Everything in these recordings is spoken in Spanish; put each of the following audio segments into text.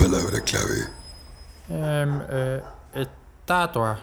Palabra clave. Eh, estatua.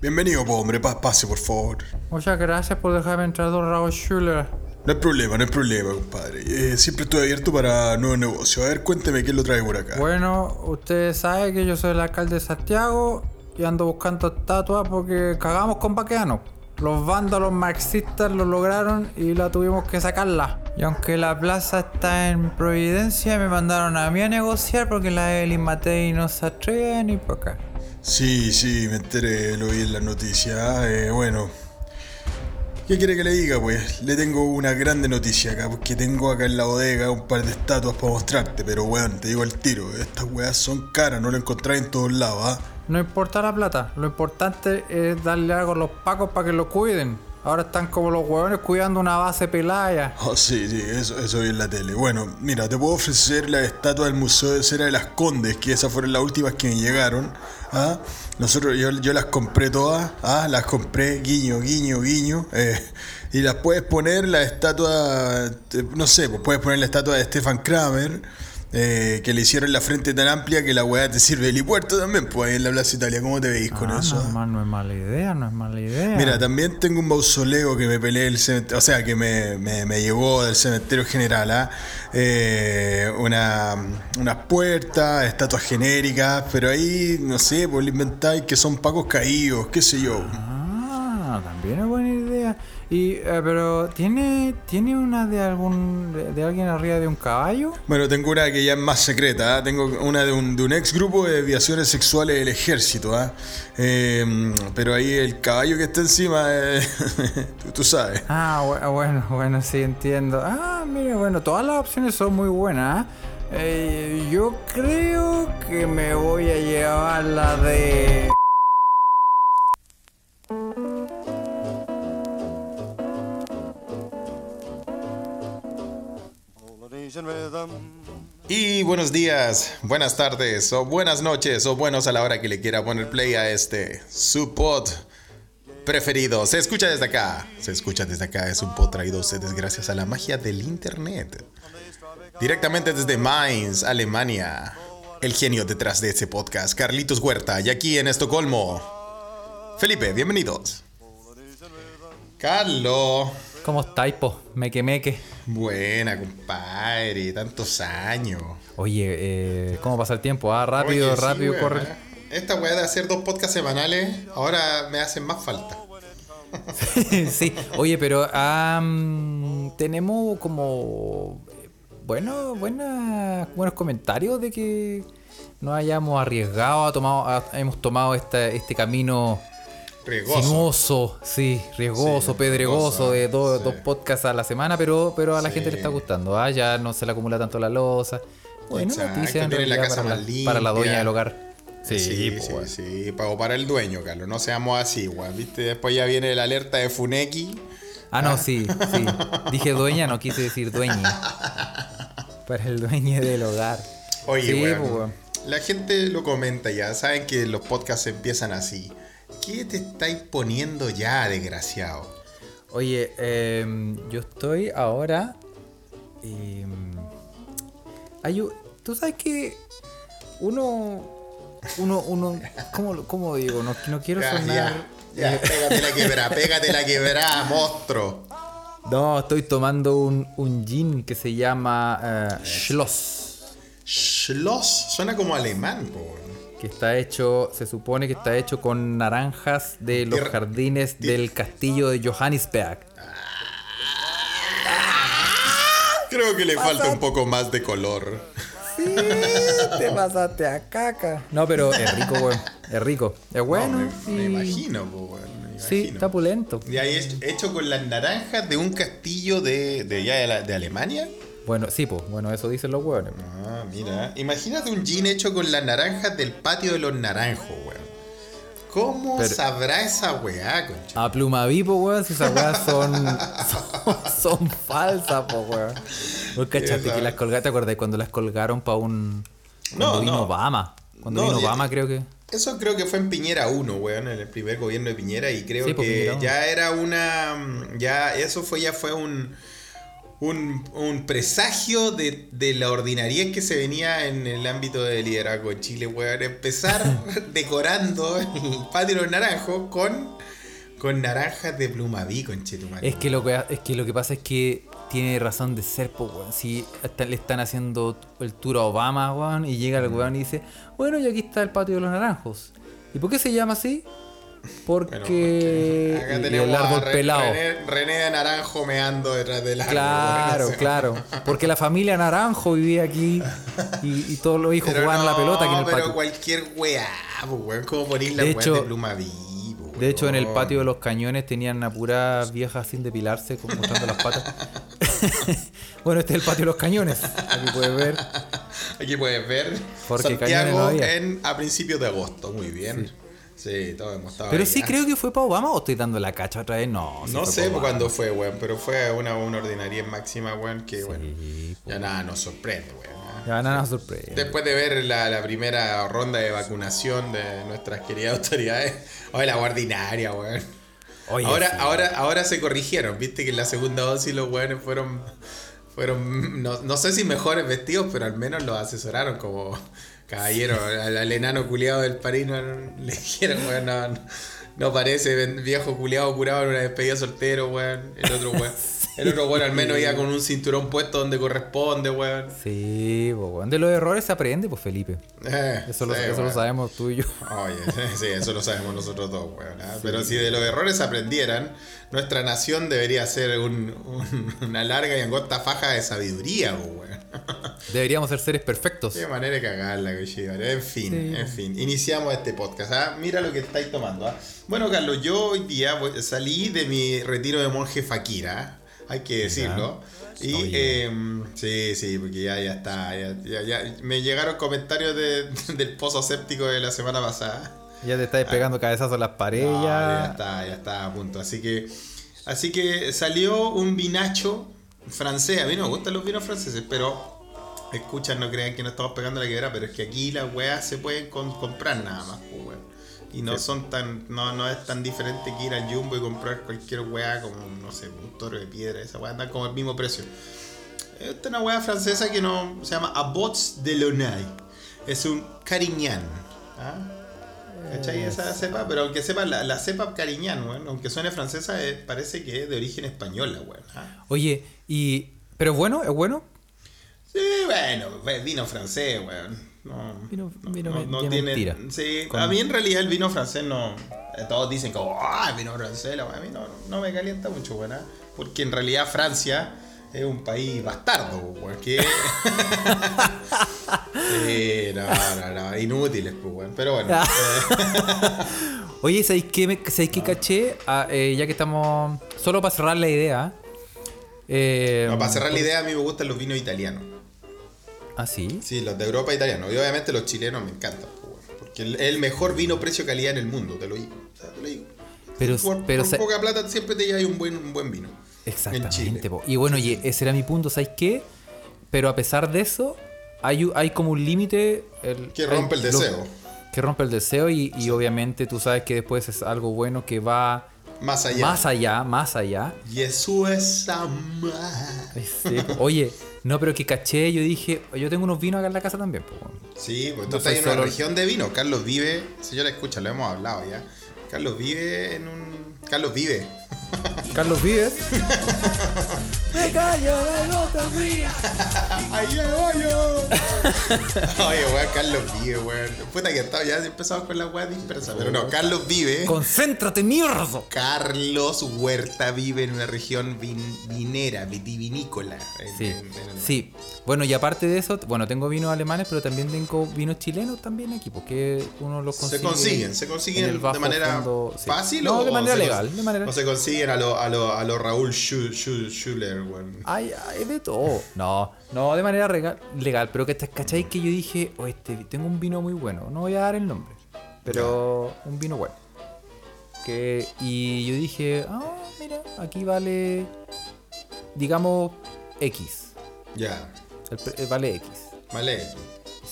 Bienvenido, po, hombre. Pa- pase, por favor. Muchas gracias por dejarme entrar, don Raúl Schuller. No hay problema, no hay problema, compadre. Eh, siempre estoy abierto para nuevos negocios. A ver, cuénteme quién lo trae por acá. Bueno, usted sabe que yo soy el alcalde de Santiago y ando buscando estatuas porque cagamos con Baqueano. Los vándalos marxistas lo lograron y la tuvimos que sacarla. Y aunque la plaza está en Providencia, me mandaron a mí a negociar porque la Eli Matei no se atreve ni por acá. Sí, sí, me enteré, lo vi en las noticias. Ah, eh, bueno. ¿Qué quiere que le diga, pues? Le tengo una grande noticia acá, porque tengo acá en la bodega un par de estatuas para mostrarte, pero weón, te digo al tiro, estas weas son caras, no las encontrás en todos lados, ¿ah? No importa la plata, lo importante es darle algo a los pacos para que lo cuiden. Ahora están como los huevones cuidando una base pelaya. Oh, sí, sí, eso, eso vi en la tele. Bueno, mira, te puedo ofrecer la estatua del Museo de Cera de las Condes, que esas fueron las últimas que me llegaron. ¿ah? Nosotros, yo, yo las compré todas, ¿ah? las compré, guiño, guiño, guiño. eh, y las puedes poner la estatua, eh, no sé, pues puedes poner la estatua de Stefan Kramer, eh, que le hicieron la frente tan amplia que la weá te sirve de helipuerto también, pues ahí en la Plaza Italia. ¿Cómo te veis con Ah, eso? no, no es mala idea, no es mala idea. Mira, también tengo un mausoleo que me peleé el cementerio, o sea, que me, me, me llegó del cementerio general, ¿ah? Eh, una, unas puertas, estatuas genéricas, pero ahí, no sé, pues le inventáis que son pacos caídos, qué sé yo. Ah, también es buena idea. Y, eh, pero, ¿tiene, ¿tiene una de algún, de, de alguien arriba de un caballo? Bueno, tengo una que ya es más secreta, ¿ah? tengo una de un, de un ex grupo de desviaciones sexuales del ejército, ¿ah? Eh, pero ahí el caballo que está encima, eh, tú, tú sabes. Ah, bu- bueno, bueno, sí entiendo. Ah, mire, bueno, todas las opciones son muy buenas. ¿ah? Eh, yo creo que me voy a llevar la de... Y buenos días, buenas tardes o buenas noches o buenos a la hora que le quiera poner play a este su pod preferido. Se escucha desde acá, se escucha desde acá. Es un pod traído a ustedes gracias a la magia del internet. Directamente desde Mainz, Alemania. El genio detrás de este podcast, Carlitos Huerta, y aquí en Estocolmo. Felipe, bienvenidos. Carlos. ¿Cómo estáis, po? Meque meque. Buena, compadre, tantos años. Oye, eh, ¿cómo pasa el tiempo? Ah, rápido, Oye, sí, rápido, corre. Esta weá de hacer dos podcasts semanales, ahora me hacen más falta. sí, oye, pero am, tenemos como bueno, buena, buenos comentarios de que no hayamos arriesgado, ha tomado, ha- hemos tomado este, este camino Riesgoso. sinuoso, sí, riesgoso, Sí, pedregoso, de dos, sí. dos podcasts a la semana, pero, pero a la Sí. gente le está gustando, ¿ah? ya no se le acumula tanto la losa. Bueno, Exacto, noticia en la casa para, más la, para la dueña del hogar. Sí, Sí, po, sí, o para el dueño, Carlos. No seamos así, weón. ¿Viste? Después ya viene la alerta de Funeki. Ah, no, sí, sí. Dije dueña, no quise decir dueña. Para el dueño del hogar. Oye, Sí, weón, pues, weón. La gente lo comenta ya. Saben que los podcasts empiezan así. ¿Qué te estáis poniendo ya, desgraciado? Oye, em, yo estoy ahora. em, hay un- Tú sabes que uno. Uno, uno. ¿Cómo, cómo digo? No, no quiero Ya, sonar. ya, ya, pégate la quebrada, pégate la quebrada, monstruo. No, estoy tomando un, un gin que se llama eh, Schloss. Schloss, suena como alemán, po, weón. Que está hecho, se supone que está hecho con naranjas de los jardines del castillo de Johannesberg. Creo que le falta un poco más de color. Sí, te pasaste a caca. No, pero es rico, weón. Es rico. Es bueno. No, me, me imagino, po, weón, Sí, está pulento. Y ahí es hecho con las naranjas de un castillo de, de, ya de, la- de Alemania. Bueno, sí, pues, bueno, eso dicen los hueones. Ah, mira. Imagínate un gin hecho con las naranjas del patio de los naranjos, weón. ¿Cómo Pero- sabrá esa weá, concha? A plumavipo, weón, si esas weas son, son, son falsas, po, weón. Vos cachaste Esa- que las colgaste, ¿te acordás cuando las colgaron para un. Cuando No, vino no. Obama. Cuando No, vino Obama, creo que. Eso creo que fue en Piñera 1, weón, en el primer gobierno de Piñera y creo Sí, que ya era una... Ya eso fue ya fue un... Un, un presagio de, de la ordinariedad que se venía en el ámbito de liderazgo en Chile, weón. Empezar decorando el patio de los naranjos con, con naranjas de plumaví, con. Es que lo que es que lo que pasa es que tiene razón de ser, pues, weón. Si hasta le están haciendo el tour a Obama, weón, y llega el weón y dice, bueno, y aquí está el patio de los naranjos. ¿Y por qué se llama así? Porque, Bueno, y el árbol a pelado. René, René de Naranjo meando detrás del árbol. Claro, claro. Porque la familia Naranjo vivía aquí y, y todos los hijos Pero jugaban a la no, pelota aquí en el pero patio. cualquier weá, pues, weón, como poner la De weá hecho- de plumaví, pues, De hecho, en el patio de los cañones tenían a puras viejas sin depilarse, como mostrando las patas. bueno, este es el patio de los cañones. Aquí puedes ver. Aquí puedes ver Porque Santiago no en, a principios de agosto, muy bien. Sí, todos hemos estado Pero ahí, sí ¿ah? creo que fue para Obama o estoy dando la cacha otra vez. No, sí No sé cuándo fue, weón, pero fue una, una ordinaria máxima, weón, que bueno, Sí, ya nada nos sorprende, weón. ¿ah? Ya nada sorpresa. Después de ver la, la primera ronda de vacunación de nuestras queridas autoridades, hoy la ordinaria, weón. Oye, ahora, sí. ahora, ahora se corrigieron, viste que en la segunda dosis los weones fueron, fueron no, no sé si mejores vestidos, pero al menos los asesoraron como caballero, al, al enano culiado del París no, le dijeron, weón, no, no, no parece viejo culiado curado en una despedida soltero, weón. El otro weón, el otro weón al menos iba con un cinturón puesto donde corresponde, weón. Sí, pues, weón. De los errores se aprende, pues Felipe. Eh, Eso, lo, sí, eso lo sabemos tú y yo. Oye, sí, eso lo sabemos nosotros dos, weón. ¿ah? Pero si de los errores aprendieran, nuestra nación debería ser un- un- una larga y angosta faja de sabiduría, weón. Deberíamos ser seres perfectos. Qué manera de cagarla. En fin, Sí. en fin. Iniciamos este podcast. ¿ah? Mira lo que estáis tomando. ¿ah? Bueno, Carlos, yo hoy día salí de mi retiro de monje Fakira. Hay que decirlo. Y eh, sí, sí, porque ya, ya está. Ya, ya- ya- me llegaron comentarios de- del pozo séptico de la semana pasada. Ya te estás pegando cabezazos a las paredes. No, ya está, ya está a punto. Así que, así que salió un vinacho francés. A mí no me gustan los vinos franceses, pero escuchan, no crean que no estamos pegando la quebra, pero es que aquí las weas se pueden con- comprar nada más, pues. Y no son tan, no, no es tan diferente que ir al Jumbo y comprar cualquier wea como, no sé, un toro de piedra, esa wea anda como el mismo precio. Esta es una wea francesa que no se llama Abots de Lonay. Es un Carignan. ¿ah? ¿Cachai esa cepa? Pero aunque sepa, la, la cepa Carignan, weón, aunque suene francesa, eh, parece que es de origen española, weón. ¿ah? Oye, y. ¿Pero es bueno? ¿Es bueno? Sí, bueno, pues, vino francés, weón. No, Vino- no, vino no- tiene. mentira. Sí, Con- a mí en realidad el vino francés no. eh, Todos dicen que, ah, el vino francés, la weá", a mí no, no me calienta mucho. ¿ah? Porque en realidad Francia es un país bastardo, weón. Que... sí, no, no, no, inútiles, pues, weón. Pero bueno. Oye, ¿sabéis qué, me, ¿sabéis qué caché? Ah, eh, ya que estamos. Solo para cerrar la idea. Eh, no, para cerrar la idea, a mí me gustan los vinos italianos. Ah, sí. Sí, los de Europa italianos. Y obviamente los chilenos me encantan. Porque el, el mejor vino precio-calidad en el mundo, te lo digo. O sea, te lo digo. Pero, por, pero por poca plata siempre te llevas un buen, un buen vino. En Exactamente. Y bueno, oye, ese era mi punto, ¿sabes qué? Pero a pesar de eso, hay, hay como un límite. Que rompe el lo- deseo. que rompe el deseo y, y obviamente tú sabes que después es algo bueno que va Más allá. más allá, más allá. Y eso es amar. Sí. Oye, no, pero que caché, yo dije, yo tengo unos vinos acá en la casa también. po. Sí, pues tú No estás en una solo- región de vino. Carlos vive, señora, escucha, lo hemos hablado ya. Carlos vive en un. Carlos vive. Carlos Vives. Me callo la nota fría. ¡Ahí le voy yo! Oye, weón, Carlos vive, weón. Puta que estaba ya empezamos con la weá dispersa. Pero no, Carlos vive. Concéntrate, mierda. Carlos Huerta vive en una región vin- vinera, vitivinícola. Sí, en- en- sí. Bueno, y aparte de eso, bueno, tengo vinos alemanes, pero también tengo vinos chilenos también aquí, porque uno los Se consigue. consiguen, se en consiguen de manera fondo, sí. fácil No, o de manera se legal, cons- de manera- o se consiguen a lo, a lo, a lo Raúl Schu- Schu- Schuller, weón. Ay, ay, de todo. No, no, de manera rega- legal, pero que te cacháis que yo dije, oh, este, tengo un vino muy bueno, no voy a dar el nombre, pero un vino bueno. Que, y yo dije, ah, mira, aquí vale, digamos, X. Ya, El pre- eh, vale X.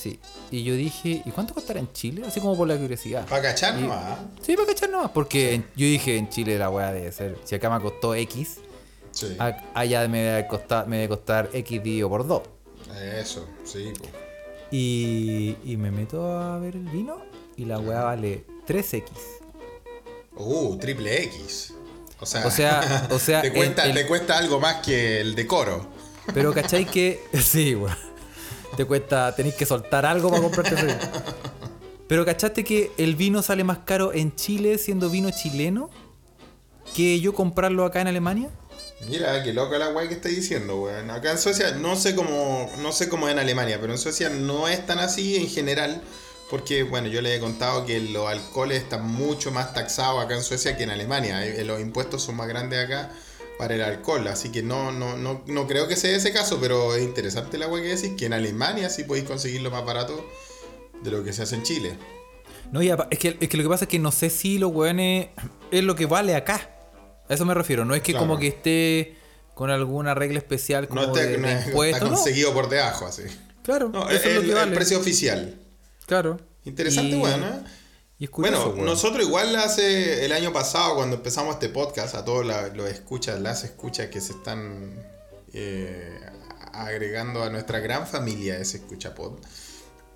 Sí. Y yo dije, ¿y cuánto costará en Chile? Así como por la curiosidad. Para cachar Y- nomás. Sí, para cachar nomás. Porque en- yo dije, en Chile la weá debe ser. Si acá me costó X, Sí. a- allá me debe costar, me debe costar X dividido por 2. Eso, sí, po. Y, y me meto a ver el vino y la weá vale 3X. Uh, triple X. O sea, O sea- o sea, te, cuesta, el- el- te cuesta algo más que el decoro. Pero ¿cachai que? Sí, weón. Te cuesta, tenéis que soltar algo para comprarte ese vino. Pero ¿cachaste que el vino sale más caro en Chile siendo vino chileno que yo comprarlo acá en Alemania? Mira, qué loca la weá que estoy diciendo, weón. Acá en Suecia, no sé cómo, no sé cómo en Alemania, pero en Suecia no es tan así en general. Porque, bueno, yo le he contado que los alcoholes están mucho más taxados acá en Suecia que en Alemania. Eh, Los impuestos son más grandes acá para el alcohol. Así que no, no, no, no creo que sea ese caso, pero es interesante la weá que decís, que en Alemania sí podéis conseguirlo más barato de lo que se hace en Chile. No, y apa- es que, es que lo que pasa es que no sé si los weones es lo que vale acá. A eso me refiero. No es que Claro. como que esté con alguna regla especial como No, está, de, no de está no. conseguido por debajo, así. Claro, No, eso es lo que el vale. precio oficial. Claro. Interesante, Y- ¿eh? Y es curioso, bueno, weón. nosotros igual hace el año pasado, cuando empezamos este podcast, a todos la- los escuchas, las escuchas que se están eh, agregando a nuestra gran familia de ese escuchapod.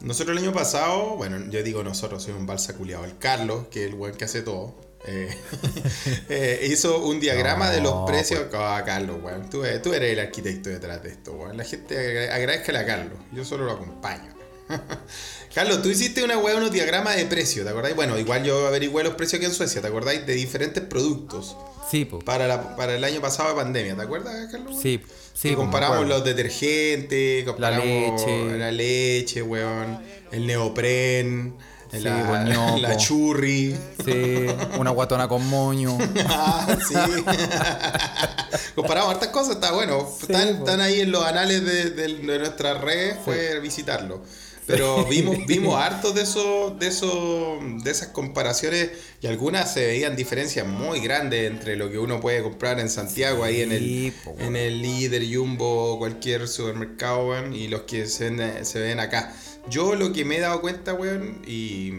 Nosotros el año pasado, bueno, yo digo nosotros, soy un balsa culiado. El Carlos, que es el buen que hace todo, eh, eh, hizo un diagrama de los precios. Ah, Carlos, weón. Tú, tú eres el arquitecto detrás de esto, weón. La gente agra- agradezcale a Carlos. Yo solo lo acompaño. Carlos, tú hiciste una weá, unos diagramas de precios, ¿te acordáis? Bueno, igual yo averigüé los precios aquí en Suecia, ¿te acordáis? De diferentes productos Sí, po. para, la- para el año pasado de pandemia, ¿te acuerdas, Carlos? Sí, sí. Comparamos los detergentes, comparamos leche. la leche, weón, el neopren, Sí, la, la churri. Sí, una guatona con moño. Ah, sí. Comparamos hartas cosas, está bueno. están, ahí en los anales de, de- de nuestras redes, fue visitarlo. Pero vimos, vimos hartos de esos, de esos, de esas comparaciones y algunas se veían diferencias muy grandes entre lo que uno puede comprar en Santiago, ahí en el, en el líder, Jumbo, cualquier supermercado, weón, y los que se ven, se ven acá. Yo lo que me he dado cuenta, weón, y,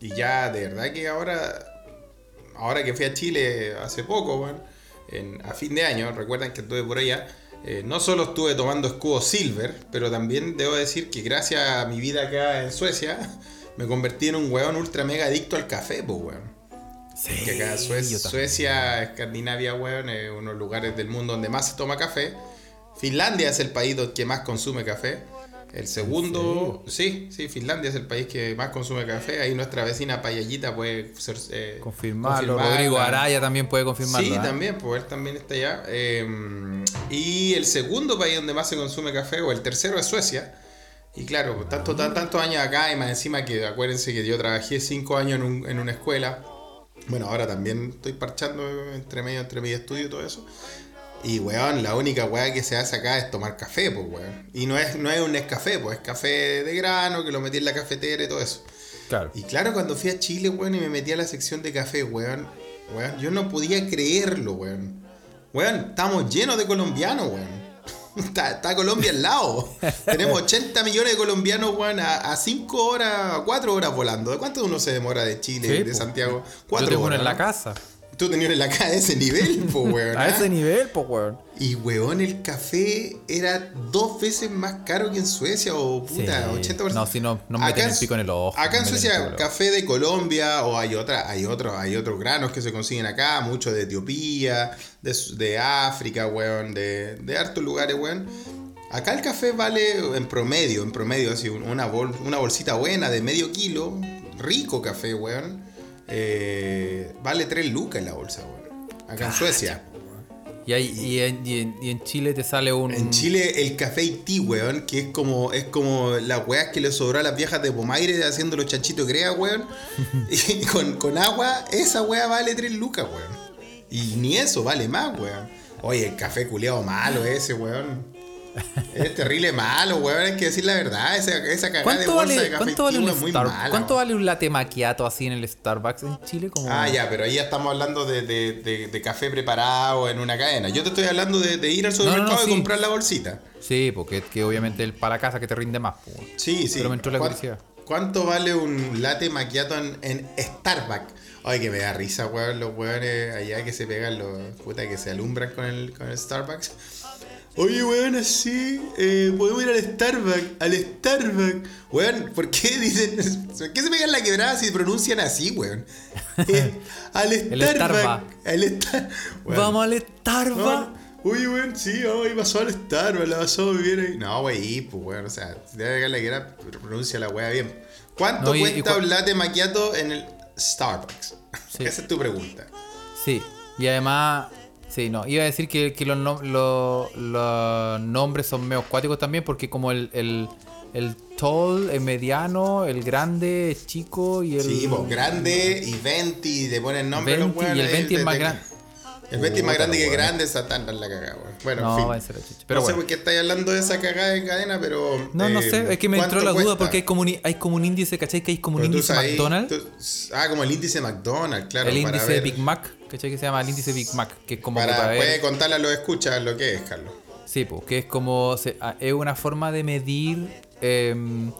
y ya de verdad que ahora ahora que fui a Chile hace poco, weón, en- a fin de año, recuerdan que estuve por allá, eh, no solo estuve tomando escudo silver, pero también debo decir que gracias a mi vida acá en Suecia, me convertí en un weón ultra mega adicto al café, pues, weón. Sí, Que acá Sue-. Suecia, Escandinavia, weón, es uno de los lugares del mundo donde más se toma café. Finlandia es el país que más consume café. El segundo, sí, sí, Finlandia es el país que más consume café. Ahí nuestra vecina Payallita puede ser, eh, Confirmarlo. Rodrigo Araya también puede confirmarlo. Sí, ¿eh? también, pues él también está allá. Eh, y el segundo país donde más se consume café, o el tercero, es Suecia. Y claro, pues, tanto, tan- tantos años acá, y más encima que acuérdense que yo trabajé cinco años en, un- en una escuela. Bueno, ahora también estoy parchando entre medio, entre mi estudio y todo eso. Y weón, la única weá que se hace acá es tomar café, pues weón. Y no es, no es un café, pues es café de grano que lo metí en la cafetera y todo eso. Claro. Y claro, cuando fui a Chile, weón, y me metí a la sección de café, weón, weón, yo no podía creerlo, weón. Weón, estamos llenos de colombianos, weón. Está, está Colombia al lado. Tenemos 80 millones de colombianos, weón, a 5 horas, a 4 horas volando. ¿De cuánto uno se demora de Chile, Sí, de po. Santiago? Yo 4 tengo uno horas. en la casa. Tú tenías en la casa a ese nivel, po, weón. A ¿ah? ese nivel, pues, weón. Y weón, el café era dos veces más caro que en Suecia, o puta, Sí. 80%. No, si no- nos Acá meten en- el pico en el ojo, Acá en Suecia, café de Colombia, o hay otra, hay otros, hay otros granos que se consiguen acá, muchos de Etiopía, de, África, weón, de, de hartos lugares, weón. Acá el café vale en promedio, en promedio, así, un- una, bol- una bolsita buena de medio kilo, rico café, weón. Eh, vale 3 lucas la bolsa, weón. Acá en Suecia. Y, hay, y, en, y en- y en Chile te sale un. En Chile el café Haití, weón, que es como, es como las weas que le sobró a las viejas de Pomaire haciendo los chanchitos crea, weón. y con, con agua, esa wea vale 3 lucas, weón. Y ni eso vale más, weón. Oye, el café culeado malo ese, weón. Es terrible malo, weón. Hay que decir la verdad. Esa, esa cagada de ¿Cuánto bolsa vale, de café cuánto vale un es muy Star- mala. ¿Cuánto vale un latte macchiato así en el Starbucks en Chile? Como... Ah, ya, pero ahí ya estamos hablando de, de- de- de café preparado en una cadena. Yo te estoy hablando de, ir al no, no, supermercado y comprar la bolsita. Sí, porque que obviamente el para casa que te rinde más. Sí, sí. Pero me entró la ¿Cuán- curiosidad. ¿Cuánto vale un latte macchiato en, en Starbucks? Ay, que me da risa, weón, los weones allá que se pegan, los puta que se alumbran con el, con el Starbucks. Oye, weón, así, eh, podemos ir al Starbucks, al Starbucks. Weón, ¿por qué dicen, por qué se pegan la quebrada si pronuncian así, weón? Eh, al Starbucks. Starbucks. Al Star- weón. Vamos al Starbucks. Uy, weón, sí, vamos ahí pasó al Starbucks, la pasó bien ahí. No, wey, pues, weón, o sea, si te da la que era, pronuncia la weá bien. ¿Cuánto No, y- y cuesta cu- un latte macchiato en el Starbucks? Sí. Esa es tu pregunta. Sí, y además, sí, no, iba a decir que, que los, nom- los- los nombres son medio acuáticos también, porque como el, el, el tall, el mediano, el grande, el chico y el. Sí, pues, grande y 20, y le ponen nombre a los 20, y el 20 es más de- grande. El 20 es más grande que grande, en la cagada, weón. Bueno, No, en fin. va a ser chucha. Pero no sé por qué estáis hablando de esa cagada de cadena, pero. No, no eh, sé, es que me entró ¿cuánto la duda cuesta? porque hay como, un, hay como un índice, ¿cachai? Que hay como un Pero índice sabes- McDonald's. tú- ah, como el índice McDonald's, claro. el índice ver- Big Mac, ¿cachai? Que se llama el índice Big Mac, que es como que Para, para ver. puede contarle a los escuchas lo que es, Carlos. Sí, pues, que es como. se- ah, es una forma de medir. em,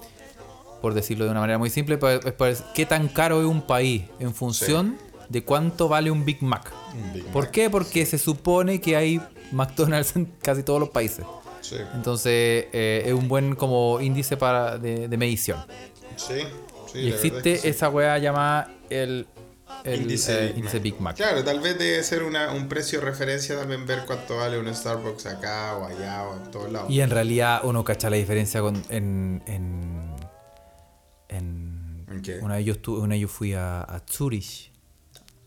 por decirlo de una manera muy simple, pues, pues, qué tan caro es un país en función de cuánto vale un Big Mac. Un Big ¿Por qué? Porque se supone que hay McDonald's en casi todos los países. Sí, Entonces, eh, es un buen como índice para, de, de medición. sí. sí, y existe es que sí. esa weá llamada el, el índice, eh, Big, índice Mac. Big Mac. Claro, tal vez debe ser una, un precio de referencia también ver cuánto vale un Starbucks acá o allá o en todos lados. Y en realidad uno cacha la diferencia con, en, en, en ¿En qué? una vez yo estuve, una vez yo fui a, a Zurich.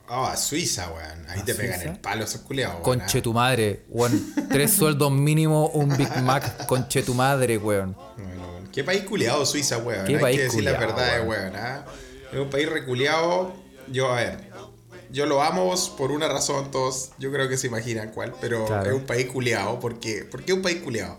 Ah, a Suiza, weón. Ahí ¿A te pegan el palo esos culiados. Conche tu madre, weón. Tres sueldos mínimo, un Big Mac, conche tu madre, weón. Bueno. ¿Qué país culiado Suiza, weón? ¿Qué Hay país que decir culiao, verdades, weón? weón. ¿ah? Es un país reculeado. Yo, a ver. Yo lo amo por una razón, todos. Yo creo que se imaginan cuál. Pero Claro. es un país culiado. ¿Por qué? ¿Por qué un país culiado?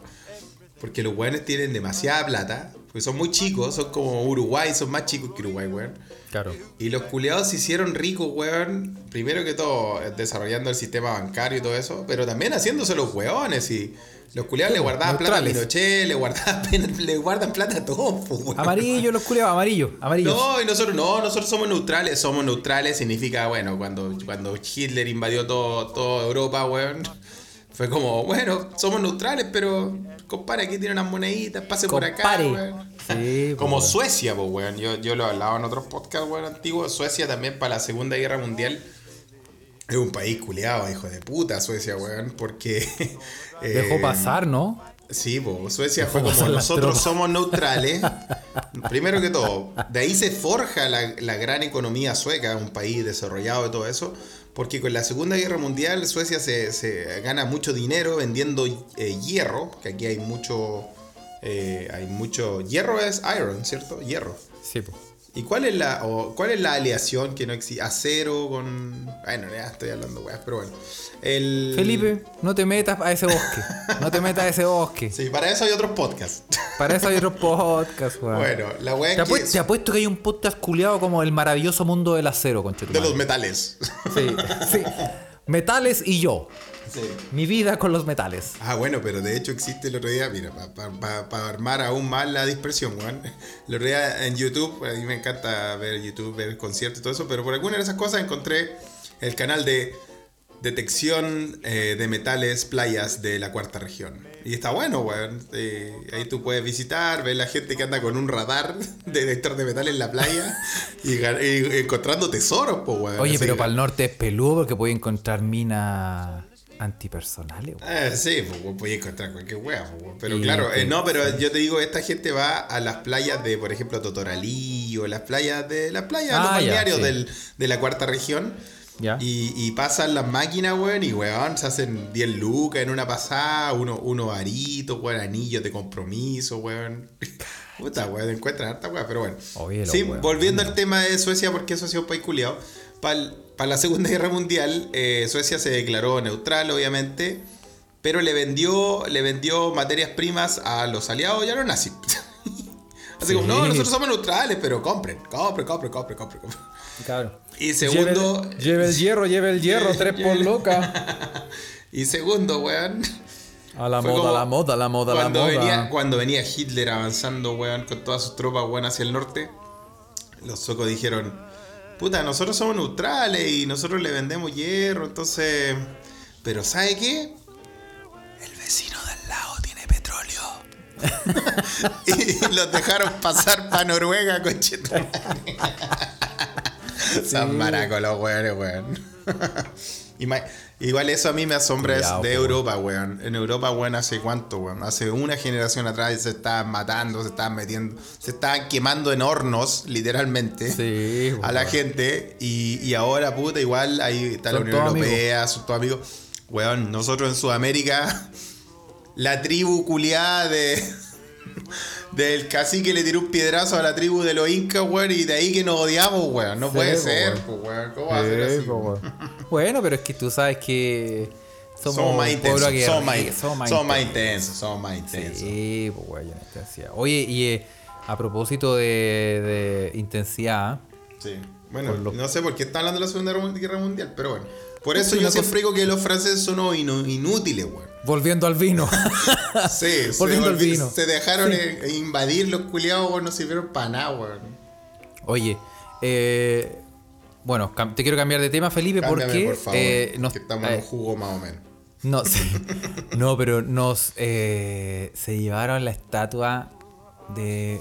Porque los weones tienen demasiada plata. Porque son muy chicos. Son como Uruguay. Son más chicos que Uruguay, weón. Claro. Y los culiados se hicieron ricos, weón. Primero que todo, desarrollando el sistema bancario y todo eso. Pero también haciéndose los weones. Y los culiados le guardaban plata a. Pinochet, le, guardaban, le guardan plata a todos, pues, weón. Amarillo, los culeados, amarillo, amarillo. No, y nosotros no, nosotros somos neutrales. Somos neutrales significa, bueno, cuando, cuando Hitler invadió todo, toda Europa, weón. Fue como, bueno, somos neutrales, pero compadre, aquí tiene unas moneditas, pase por acá, Compare. weón. Sí, Como weón. Suecia, pues, weón. Yo, yo lo he hablado en otros podcasts, weón, antiguos. Suecia también para la Segunda Guerra Mundial. Es un país culiado, hijo de puta, Suecia, weón. Porque. eh, Dejó pasar, ¿no? Sí, pues Suecia fue como nosotros tropas. somos neutrales. Primero que todo, de ahí se forja la, la gran economía sueca, un país desarrollado y todo eso. Porque con la Segunda Guerra Mundial Suecia se, se gana mucho dinero vendiendo eh, hierro, que aquí hay mucho, eh, hay mucho... Hierro es iron, ¿cierto? Hierro. Sí, pues. ¿Y cuál es la, o, cuál es la aleación que no existe? Acero con... Bueno, ya estoy hablando, weas, pero bueno. El... Felipe, no te metas a ese bosque. No te metas a ese bosque. Sí, para eso hay otros podcasts. Para eso hay otros podcasts, weón. bueno, la wea te, es que... apuesto, te apuesto que hay un podcast culiado como El maravilloso mundo del acero, conche tu De los metales. Sí, sí. Metales y yo. Sí. Mi vida con los metales. Ah, bueno, pero de hecho existe el otro día, mira, para armar aún más la dispersión, weón. El otro día en YouTube, a mí me encanta ver YouTube, ver conciertos y todo eso, pero por alguna de esas cosas encontré el canal de detección eh, de metales playas de la cuarta región. Y está bueno, weón. Eh, ahí tú puedes visitar, ver la gente que anda con un radar de detector de metal en la playa y, encontrando tesoros, pues, weón. Oye, Así pero que- para el norte es peludo porque puede encontrar minas antipersonales. Eh, sí, pues podías encontrar cualquier wea, pues, weón. pero Y claro, eh, no, pero yo te digo, esta gente va a las playas de, por ejemplo, Totoralí o las playas de las playas, Ah, los balnearios sí. de la cuarta región. Y, y pasan las máquinas, weón, y weón, se hacen 10 lucas en una pasada, unos uno aritos, weón, anillos de compromiso, weón. Puta, weón, encuentran harta weón, pero bueno. Oye, sí, weón. volviendo al tema de Suecia, porque Suecia es un país culiado. Para la Segunda Guerra Mundial, eh, Suecia se declaró neutral, obviamente, pero le vendió, le vendió materias primas a los aliados y a los nazis. Así como, no, nosotros somos neutrales, pero compren, compren, compren, compren, compren. compren. Claro. Y segundo, Lleve, lleve el hierro, lleve el hierro, Lleve- tres por loca. y segundo, weón. A la moda, como la moda, la moda, la moda. Venía, cuando venía Hitler avanzando, weón, con todas sus tropas, weón, hacia el norte, los suecos dijeron, puta, nosotros somos neutrales y nosotros le vendemos hierro, entonces... Pero ¿sabe qué? El vecino de al lado tiene petróleo. y los dejaron pasar para Noruega, conchetumare. San maracos los weones, weón. Igual eso a mí me asombra es Cuidado, de Europa, weón. En Europa, weón, hace cuánto, weón. Hace una generación atrás se estaban matando, se estaban metiendo, se estaban quemando en hornos, literalmente, Sí, a la gente. Y, y ahora, puta, igual ahí está la Unión Europea, son todos amigos. Weón, nosotros en Sudamérica, la tribu culiada de. Del cacique le tiró un piedrazo a la tribu de los incas, weón, y de ahí que nos odiamos, weón. No Sí, puede po, ser, weón. po, weón. ¿Cómo va a ser Sí, así? po, weón. Bueno, pero es que tú sabes que somos, Somos más intensos, somos más, somos más intensos. somos más intensos. Sí, pues güey, intensidad. Oye, y eh, a propósito de, de intensidad, Sí. Bueno, lo- no sé por qué está hablando de la Segunda Guerra Mundial, pero bueno. Por eso Sí, yo siempre digo que los franceses son inútiles, weón. volviendo al vino. Sí, se, Volviendo al volvi- vino. se dejaron eh, invadir los culiados, weón, no sirvieron para nada, weón. Oye, eh, bueno, te quiero cambiar de tema, Felipe, Cámbiame, porque por favor, eh, nos- que estamos en eh, un jugo más o menos. no, sí. no, pero nos eh, se llevaron la estatua de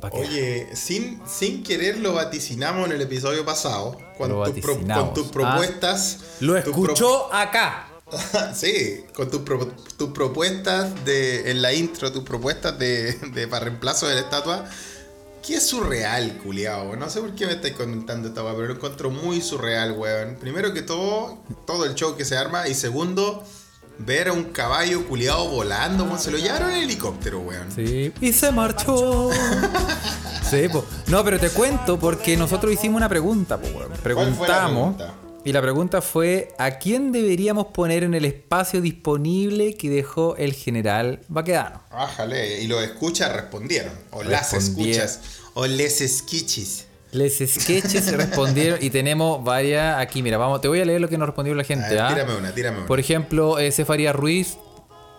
Paquera. Oye, sin, sin querer lo vaticinamos en el episodio pasado, con, tus pro- vaticinamos. con tus Ah. propuestas. Lo pro- escuchó acá. sí, con tus, pro- tus propuestas de, en la intro, tus propuestas de, de para reemplazo de la estatua. Que es surreal, culiao. No sé por qué me estáis comentando esta weá, pero lo encuentro muy surreal, weón. Primero que todo, todo el show que se arma. Y segundo, ver a un caballo culiado volando, weón. Se lo llevaron en helicóptero, weón. Sí, y se marchó. Sí, po. No, pero te cuento porque nosotros hicimos una pregunta, po, weón. Preguntamos. pregunta? Y la pregunta fue: ¿a quién deberíamos poner en el espacio disponible que dejó el general Baquedano? Ájale, y los escuchas respondieron. O las escuchas. O les esquichis. Les sketches respondieron y tenemos varias aquí. Mira, vamos, te voy a leer lo que nos respondió la gente. ver, ¿ah? tírame una, tírame una. Por ejemplo, eh, Cefaría Ruiz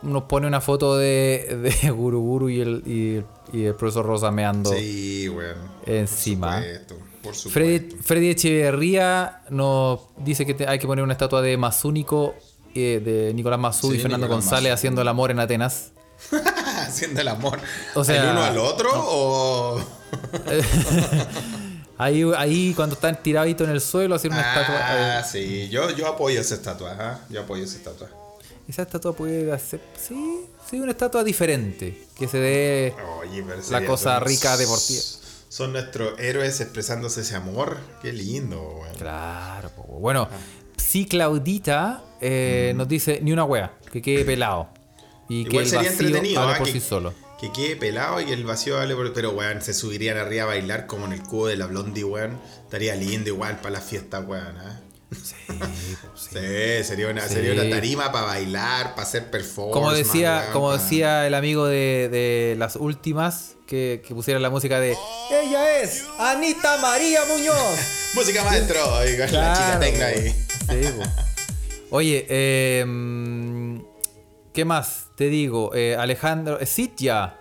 nos pone una foto de, de Guruguru y el, y, y el profesor Rosa meando. Sí, weón. Encima. Por por. Freddy, Freddy Echeverría nos dice que te- hay que poner una estatua de Mazúnico, eh, de Nicolás Mazú Sí, y Fernando Nicolás González Mazú. haciendo el amor en Atenas. Haciendo el amor. O sea, ¿El uno al otro o.? Ahí, ahí cuando están tiraditos en el suelo, hacer una ah, estatua. eh, sí. Yo, yo apoyo esa estatua. ajá, Yo apoyo esa estatua. esa estatua puede hacer. Sí, sí, una estatua diferente. Que se dé. Oye, La cosa rica deportiva. Son nuestros héroes expresándose ese amor. Qué lindo, weón. Claro, po, bueno. Sí, Claudita eh, nos dice ni una wea, que quede pelado. Y que Igual el sería vacío entretenido, hable ¿ah? por que, sí solo. que quede pelado y el vacío hable por. Pero, weón, se subirían arriba a bailar como en el cubo de la Blondie, weón. Estaría lindo igual para las fiestas, weón. ¿ah? Sí, po, sí. Sí, sería una, Sí. sería una tarima para bailar, para hacer performance. Como decía, como decía el amigo de, de las últimas, que, que pusiera la música de Ella es Anita María Muñoz. Música maestro, y con la chica Claro, tecno ahí. Oye, eh, mm, ¿qué más? Te digo, eh, Alejandro, eh, Sitya.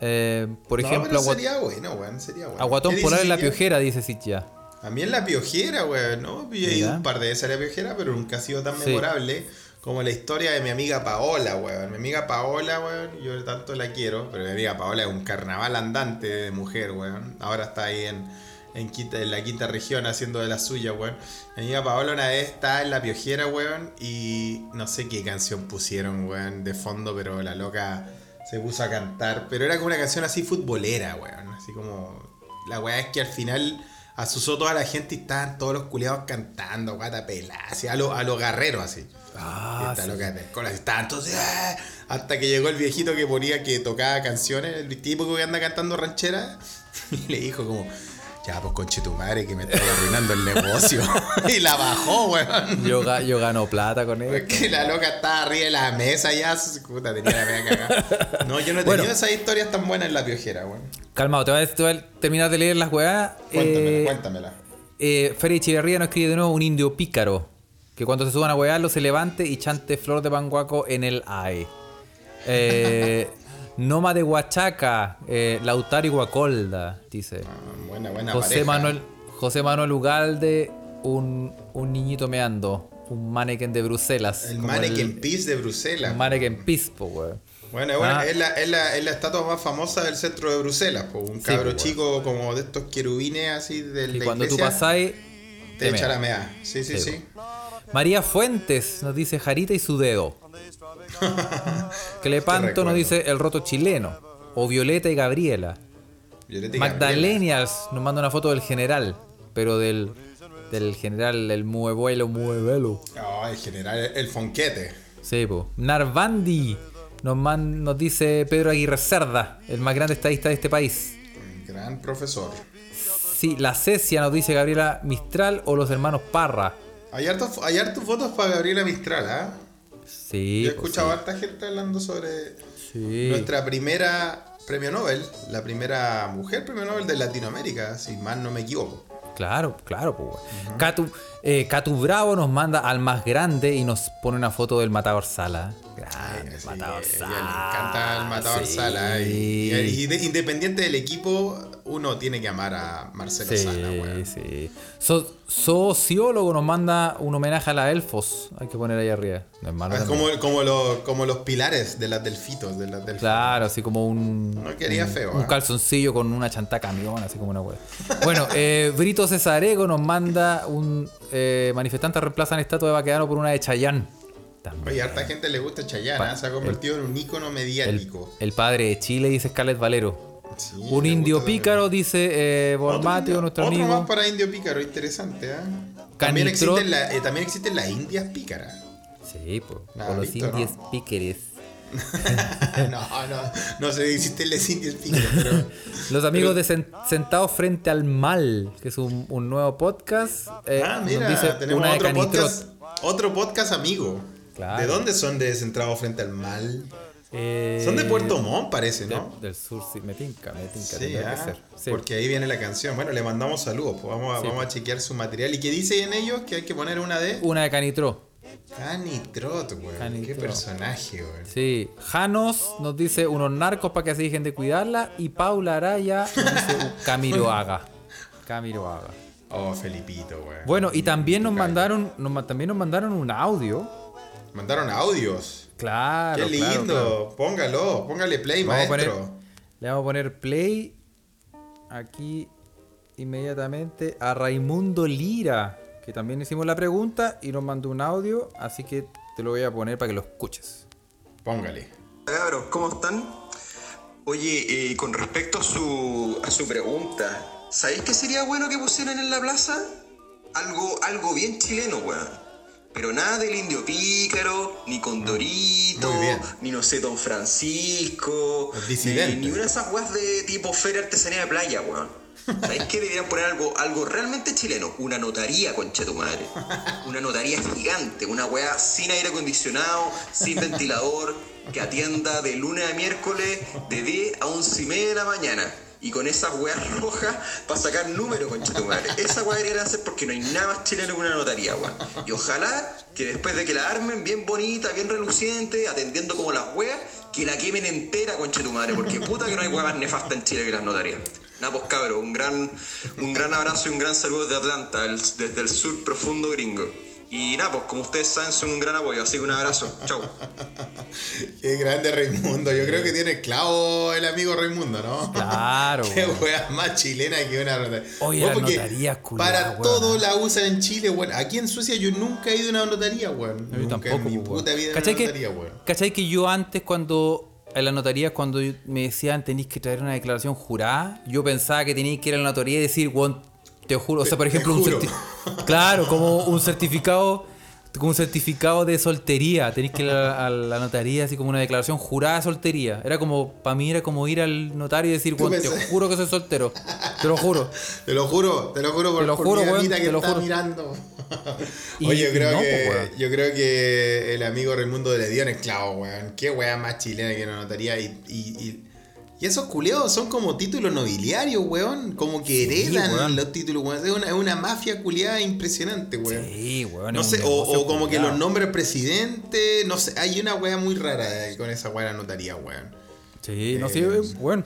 Eh, por No, ejemplo, sería bueno, weón, sería bueno. Aguatón ¿Qué Polar dice en la piojera, dice Sitya. A mí en la piojera, weón, ¿no? Yo he ido un par de veces a la piojera, pero nunca ha sido tan Sí. memorable como la historia de mi amiga Paola, weón. Mi amiga Paola, weón, yo tanto la quiero, pero mi amiga Paola es un carnaval andante de mujer, weón. Ahora está ahí en, en, quinta- en la quinta región haciendo de la suya, weón. Mi amiga Paola una vez estaba en la piojera, weón, y no sé qué canción pusieron, weón, de fondo, pero la loca se puso a cantar. Pero era como una canción así futbolera, weón. Así como. La weá es que al final asusó toda la gente y estaban todos los culiados cantando, guata pelada, así, a los a lo guerreros así. Ah, sí. estaban todos, ¡ah! hasta que llegó el viejito que ponía que tocaba canciones, el tipo que anda cantando ranchera, y le dijo como, Ya, pues conche tu madre que me está arruinando el negocio. y la bajó, weón. Yo, yo gano plata con él. Porque la loca estaba arriba de la mesa ya. Puta, tenía la media cagada. No, yo no he Bueno. tenido esas historias tan buenas en la piojera, weón. Calmado, te voy, a, terminar de leer las weas. Cuéntamela, Eh, cuéntamela. Eh, Echeverría nos escribe de nuevo un indio pícaro. Que cuando se suban a huearlo se levante y chante flor de panguaco en el AE. Eh, Noma de Huachaca, eh, Lautaro Guacolda, dice. Ah, buena, buena José pareja. Manuel, José Manuel Ugalde, un, un niñito meando. Un mannequin de Bruselas. El Mannequin Peace de Bruselas. Un mannequin pispo, weón. Bueno, bueno, Ah. es, la, es, la, es la estatua más famosa del centro de Bruselas. po. Un cabro chico como de estos querubines así del Y cuando tú pasáis. te te echa la mea. Sí, sí, Sí, sí. María Fuentes nos dice Jarita y su dedo. Clepanto nos dice el roto chileno. O Violeta y Gabriela. Violeta y Gabriela. Magdalenias nos manda una foto del general. Pero del, del general, el muevuelo, muevelo. Oh, el general, el fonquete. Sí, po. Narvandi nos, man- nos dice Pedro Aguirre Cerda, el más grande estadista de este país. Un gran profesor. Sí, la Cecia nos dice Gabriela Mistral o los hermanos Parra. Hay hartos, hay hartos votos para Gabriela Mistral, ¿ah? Sí. Yo he pues, escuchado a harta gente hablando sobre sí. nuestra primera premio Nobel, la primera mujer premio Nobel de Latinoamérica, si mal no me equivoco. Claro, claro, pues. weón. Catu, eh, Catu Bravo nos manda al más grande y nos pone una foto del Matador Sala. Grande, Sí, Matador Sala. le encanta el matador sí. Sala. Y, y de- independiente del equipo, uno tiene que amar a Marcelo Sí, Sala, weón. sí. So- sociólogo nos manda un homenaje a la Elfos. Hay que poner ahí arriba. No es malo Es también. como, como, los, como los pilares de las delfitos, de las delfitos. Claro, así como un. No quería un- feo, Un ¿eh? calzoncillo con una chanta camión, así como una wea. Bueno, eh, Brito Cesarego nos manda un eh, manifestante reemplazan estatua de Baquedano por una de Chayán. También. Oye, a harta gente le gusta Chayanne, ¿ah? se ha convertido en un ícono mediático. el padre de Chile, dice Scarlett Valero. Sí, un indio pícaro, dice eh, Bormatio, nuestro otro amigo. más para indio pícaro, interesante, ¿ah? También existen, la- eh, también existen las indias pícaras. Sí, pues. Ah, los indios ¿no? píqueres. no, no, no sé, existen las indias pícaras, pero. Los amigos de Sen- Sentados Frente al Mal, que es un, un nuevo podcast. eh, Ah, mira, dice tenemos otro podcast, otro podcast amigo. Claro. ¿De dónde son de Centrado Frente al Mal? Eh, Son de Puerto Montt, parece, de- ¿no? del sur, sí, me tinca, me tinca, Sí, tendría que ah, ser. Sí. porque ahí viene la canción. Bueno, le mandamos saludos, pues vamos a, Sí. vamos a chequear su material. ¿Y qué dice en ellos? Que hay que poner una de Una de Canitro. Canitrot. Qué Canitrot. personaje, weón. Sí. Janos nos dice unos narcos para que se dejen de cuidarla. Y Paula Araya nos dice Camiroaga. Camiroaga. Oh, Felipito, weón. Bueno, y también nos mandaron, nos, también nos mandaron un audio. Mandaron audios. Claro. Qué lindo. claro. Póngalo, póngale play, Vamos maestro. poner- le vamos a poner play aquí inmediatamente a Raimundo Lira, que también hicimos la pregunta y nos mandó un audio, así que te lo voy a poner para que lo escuches. Póngale. Cabros, ¿cómo están? Oye, eh, con respecto a su, a su pregunta, ¿sabéis qué sería bueno que pusieran en la plaza? Algo, algo bien chileno, weón. Pero nada del indio pícaro, ni Condorito, ni no sé, Don Francisco, ni, una de esas weas de tipo feria artesanía de playa, weón. ¿Sabéis qué deberían poner algo, algo realmente chileno? Una notaría, concha tu madre. Una notaría gigante, una weá sin aire acondicionado, sin ventilador, que atienda de lunes a miércoles de 10 a 11 y media de la mañana. Y con esas weas rojas para sacar números, concha tu madre. Esa weá deberían hacer porque no hay nada más chileno que una notaría, weón. Y ojalá que después de que la armen bien bonita, bien reluciente, atendiendo como las weas, que la quemen entera, concha tu madre. Porque puta que no hay weá más nefasta en Chile que las notarías. Nada, pues cabros, un gran, un gran abrazo y un gran saludo desde Atlanta, desde el sur profundo gringo. Y nada, pues como ustedes saben, son un gran apoyo, así que un abrazo. Chau. Qué grande Raimundo. Yo creo que tiene clavo el amigo Raimundo, ¿no? Claro. Qué wea más chilena que una notaría. Oye, porque notarías, culiao, Para weón. todo la usan en Chile, weón. Aquí en Suecia yo nunca he ido a una notaría, weón. Yo nunca tampoco, en mi puta vida ¿Cachai una que, notaría, weón. ¿Cachai que yo antes cuando en la notaría cuando me decían tenéis que traer una declaración jurada, yo pensaba que teníais que ir a la notaría y decir, weón, te juro, o sea, por Te- te ejemplo, un claro, como un certificado como un certificado de soltería, tenéis que ir a, a la notaría así como una declaración jurada de soltería. Era como para mí era como ir al notario y decir, weón, te juro que soy soltero. Te lo juro. Te lo juro, te lo juro por, Te lo por juro, mi weón, amita que te lo está juro. mirando. Y- Oye, yo creo, no, que, pues, yo creo que el amigo Raimundo le dio en el clavo, weón. Qué weá más chilena que no notaría. Y, y, y, y esos culeados son como títulos nobiliarios, weón. Como que heredan weón. los títulos, weón. Es una, es una mafia culiada impresionante, weón. Sí, weón. No sé, o, o como que los nombres presidente, no sé, hay una weá muy rara con esa weá la notaría, weón. Sí, no sé, Eh, weón.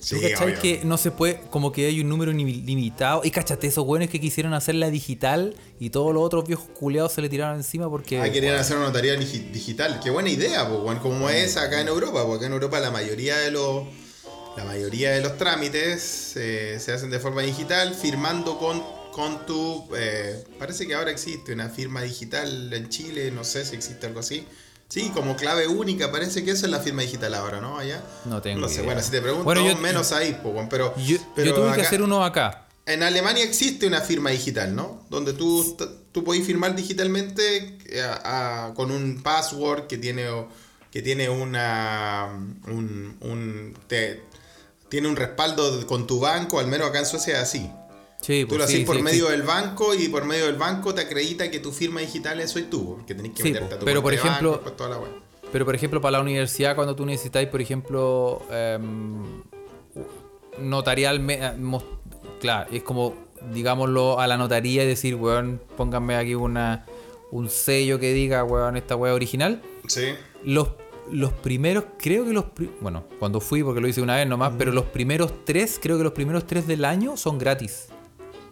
Sí, ¿Tú que no se puede, como que hay un número limitado? Y cachate, esos weones que quisieron hacerla digital y todos los otros viejos culeados se le tiraron encima porque. Ah, querían hacer una notaría digi- digital. Qué buena idea, pues, weón, como es acá en Europa, porque acá en Europa la mayoría de los la mayoría de los trámites eh, se hacen de forma digital, firmando con, con tu. eh, parece que ahora existe una firma digital en Chile, no sé si existe algo así. Sí, como clave única, parece que eso es la firma digital ahora, ¿no? Allá. No tengo No sé, idea. bueno, si te pregunto, Bueno, yo- menos ahí, pues, pero. Yo, pero yo tuve que hacer uno acá. en Alemania existe una firma digital, ¿no? Donde tú, tú podés firmar digitalmente eh, a- a- con un password que tiene, que tiene una. Un, un- te- tiene un respaldo con tu banco, al menos acá en Suecia es así. Sí, Tú pues lo sí, haces por sí, medio del banco y por medio del banco te acredita que tu firma digital es soy tú, porque tenés que meterte a tu pero por ejemplo- banco, toda la wea. Pero por ejemplo, para la universidad, cuando tú necesitáis, por ejemplo, em, notarialmente. Claro, es como, digámoslo, a la notaría y decir, weón, pónganme aquí una, un sello que diga, weón, esta weá original. Sí. Los, los primeros, creo que los. Bueno, cuando fui, porque lo hice una vez nomás, pero los primeros tres, creo que los primeros tres del año son gratis.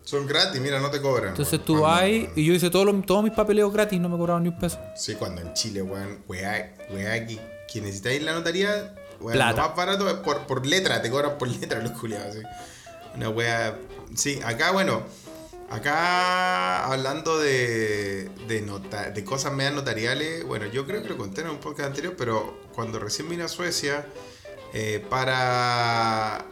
Son gratis, mira, no te cobran. Entonces tú vas y yo hice todos, los- todos mis papeleos gratis, no me cobraron ni un peso. Sí, cuando en Chile, weón, weá, weá, que, que necesitáis la notaría, weón, Plata. lo más barato es por, por letra, te cobran por letra los culiados, sí. Una weá. Sí, acá, bueno, acá hablando de, de, nota- de cosas medias notariales, bueno, yo creo que lo conté en un podcast anterior, pero cuando recién vine a Suecia, eh, para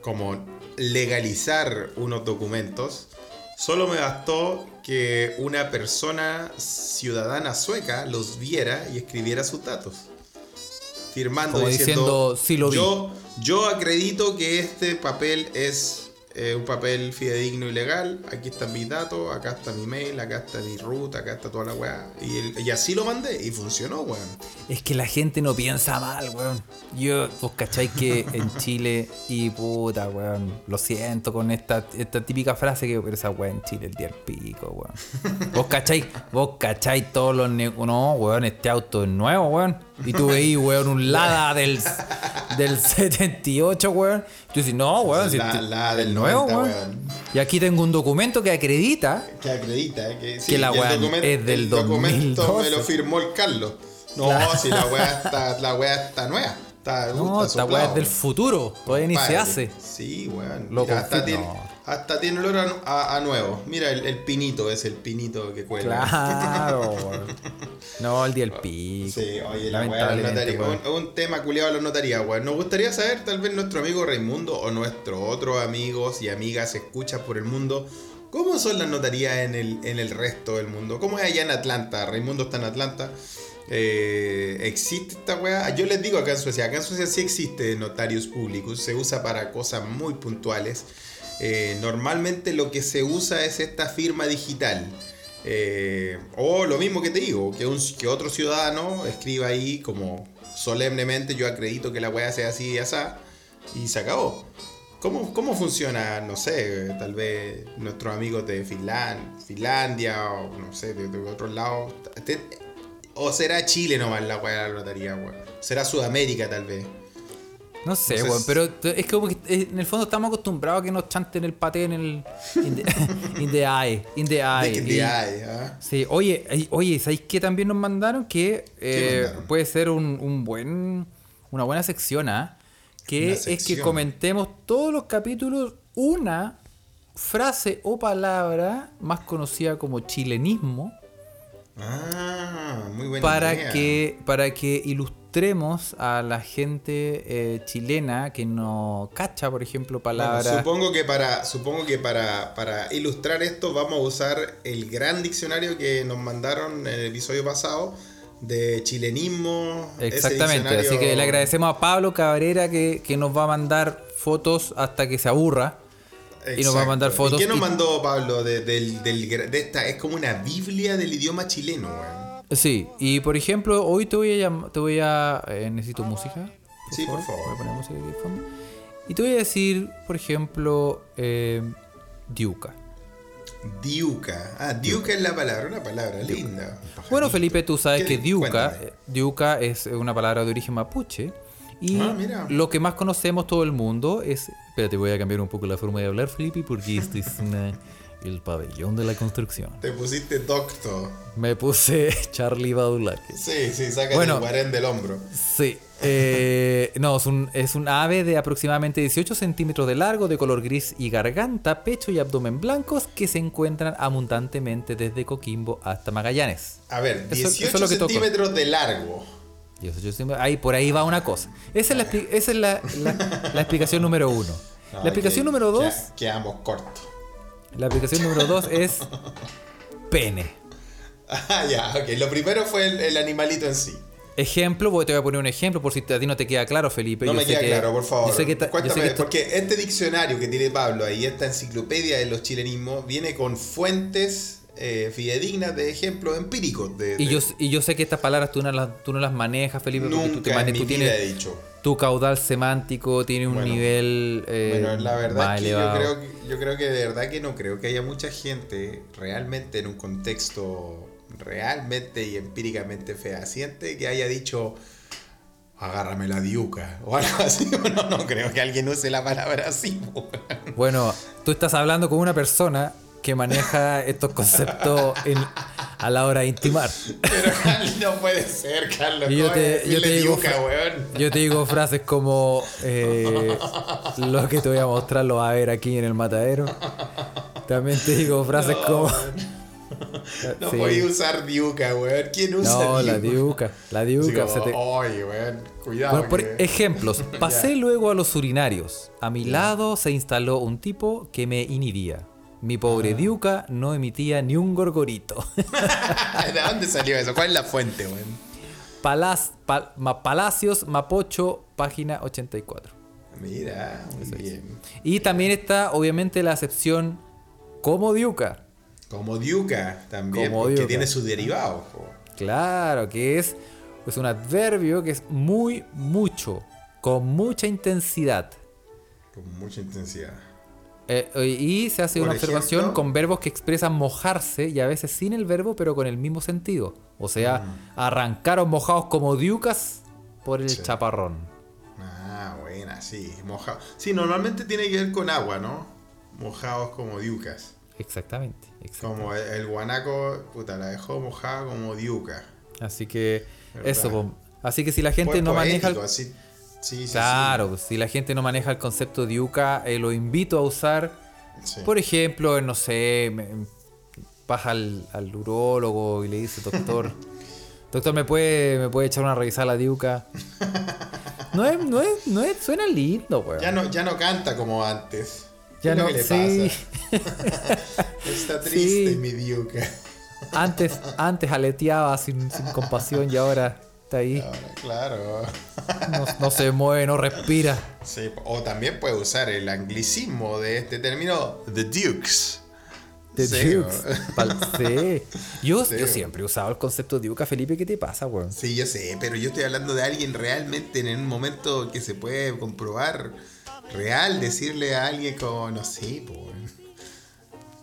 como legalizar unos documentos, solo me bastó que una persona ciudadana sueca los viera y escribiera sus datos. Firmando Como diciendo, diciendo, "Sí lo vi". yo, yo acredito que este papel es eh, un papel fidedigno y legal, aquí están mis datos, acá está mi mail, acá está mi ruta, acá está toda la weá. Y, así lo mandé y funcionó, weón. Es que la gente no piensa mal, weón. Yo, vos cacháis que en Chile, y puta, weón, lo siento con esta, esta típica frase que, pero esa weón en Chile el día del pico, weón. Vos cacháis, vos cacháis todos los No, weón, este auto es nuevo, weón. Y tú veís, weón, un Lada del, del 78, weón. Y tú dices, no, weón, si La- este- la del nuevo, 90, weón. weón. Y aquí tengo un documento que acredita Que acredita, eh, que, sí, Que la documen- es del el documento 2012. me lo firmó el Carlos. No, Claro. si la weá está, la weá está nueva. Está, No, está esta weá es del futuro. Todavía ni se Compadre. hace. Sí, weón. Lo Mira, hasta, confirmo. Hasta tiene olor a, a- a nuevo. Mira, el, el pinito es el pinito que cuela. Claro. No, el día del pico. Sí, oye, la weá de notaría. Un, un tema culiado de la notaría, weón. Nos gustaría saber, tal vez, nuestro amigo Raimundo o nuestros otros amigos y amigas escuchas por el mundo. ¿Cómo son las notarías en el, en el resto del mundo? ¿Cómo es allá en Atlanta? Raimundo está en Atlanta. Eh, ¿Existe esta weá? Yo les digo acá en Suecia. Acá en Suecia sí existe notarios públicos. Se usa para cosas muy puntuales. Eh, normalmente lo que se usa es esta firma digital. Eh, o lo mismo que te digo, que, un, otro ciudadano escriba ahí como solemnemente yo acredito que la weá sea así y así y se acabó. ¿Cómo, ¿Cómo funciona, no sé, tal vez nuestros amigos de Finland, Finlandia o no sé, de, otros lados? Te- ¿O será Chile nomás la weá de la notaría, weón? ¿Será Sudamérica tal vez? No sé, weón, pero es como que eh, en el fondo estamos acostumbrados a que nos chanten el paté en el. In the, in the eye. In the eye. ¿ah? Sí, oye, oye, ¿sabéis qué también nos mandaron? Que eh, mandaron? puede ser un, un buen, una buena sección, ¿ah? Que es que comentemos todos los capítulos una frase o palabra más conocida como chilenismo Ah, muy buena para idea. que, para que ilustremos a la gente eh, chilena que no cacha, por ejemplo, Bueno, palabras. supongo que para, supongo que para, para ilustrar esto vamos a usar el gran diccionario que nos mandaron en el episodio pasado de chilenismo. Exactamente, así que le agradecemos a Pablo Cabrera que, que nos va a mandar fotos hasta que se aburra. Y nos va a mandar Exacto. fotos ¿Y qué nos mandó Pablo de, del gra- de esta? Es como una biblia del idioma chileno, weón. Sí, y por ejemplo, hoy te voy a llamar, te voy a... eh, necesito música. Sí, por favor. Voy a poner música aquí de fondo. Y te voy a decir, por ejemplo, eh, Diuca. Diuca. Ah, diuca es la palabra, una palabra linda. Bueno, Felipe, tú sabes que Diuca, eh, Diuca es una palabra de origen mapuche. Y Ah, lo que más conocemos todo el mundo es... Espérate, voy a cambiar un poco la forma de hablar, Felipe, porque este es una- el pabellón de la construcción. Te pusiste doctor. Me puse Charlie Badulaque. Sí, sí, Bueno. el guarén del hombro. Sí. eh, no, es un, es un ave de aproximadamente 18 centímetros de largo, de color gris y garganta, pecho y abdomen blancos que se encuentran abundantemente desde Coquimbo hasta Magallanes. A ver, Eso- eso 18 es lo que toco. centímetros de largo. 18 centímetros- ahí, por ahí va una cosa. Esa es la, expli- esa es la, la- la explicación número uno. Ah, La explicación que- número dos, que- Quedamos cortos. La explicación número dos es pene. Ah, ya, ok. Lo primero fue el, el animalito en sí. Ejemplo, voy- te voy a poner un ejemplo por si a ti no te queda claro, Felipe. No Yo me queda que- claro, por favor. Yo sé que ta- yo sé Cuéntame, que porque este diccionario que tiene Pablo ahí, esta enciclopedia de los chilenismos, viene con fuentes eh, fidedignas de ejemplos empíricos. De, Y yo, y yo sé que estas palabras tú no las, tú no las manejas, Felipe, porque tú, te nunca en mane- mi tú tienes he dicho. tu caudal semántico, tiene un Bueno, nivel eh, Bueno, la verdad es que yo creo, que yo creo que de verdad que no creo que haya mucha gente realmente en un contexto realmente y empíricamente fehaciente que haya dicho agárrame la diuca o algo así. No, no creo que alguien use la palabra así. Bueno, tú estás hablando con una persona que maneja estos conceptos en- a la hora de intimar. Pero no puede ser, Carlos. Y yo ¿cómo te, yo te digo, yo te digo frases como eh, lo que te voy a mostrar lo va a ver aquí en el matadero. También te digo frases como No Sí. voy a usar diuca, weón. ¿Quién usa no, la diuca? la diuca. como, se te- Oye, weón, cuidado. Bueno, por que- ejemplos, pasé luego a los urinarios. A mi lado se instaló un tipo que me inhibía. Mi pobre Ah. diuca no emitía ni un gorgorito. ¿De dónde salió eso? ¿Cuál es la fuente, weón? Palaz- pa- Ma- Palacios, Mapocho, página 84. Mira, muy bien. Y también está, obviamente, la acepción como diuca. Como diuca también, Como porque diuca. tiene sus derivados. po. Claro, que es pues, un adverbio que es muy, mucho, con mucha intensidad. Con mucha intensidad. Eh, y se hace Por una observación con verbos que expresan mojarse y a veces sin el verbo, pero con el mismo sentido. O sea, arrancaron mojados como diucas por el Mm. Sí. chaparrón. Ah, buena, sí. Mojado. Sí, normalmente tiene que ver con agua, ¿no? Mojados como diucas. Exactamente. exactamente. Como el, el guanaco, puta, la dejó mojada como diuca. Así que ¿Verdad? eso. Así que si la gente Fue no maneja el, así. Sí, sí, Claro, pues, si la gente no maneja el concepto de yuca, eh, lo invito a usar, por ejemplo, no sé, me- baja al, al urólogo y le dice, doctor, doctor, ¿me puede, ¿me puede echar una revisada a la diuca? No es, no es, no es, suena lindo, weón. Ya no, ya no canta como antes. ¿Qué Ya no, le sí. pasa? Está triste Sí. mi diuca. Antes, antes aleteaba sin, sin compasión y ahora está ahí, Ahora, claro. no, no se mueve, no respira. Sí, o también puede usar el anglicismo de este término, the dukes. The Sí, Dukes. sí. Yo, Sí. yo siempre he usado el concepto de yuca, Felipe, ¿qué te pasa, weón? Sí, yo sé, pero yo estoy hablando de alguien realmente en un momento que se puede comprobar real, decirle a alguien como, no sé, pues.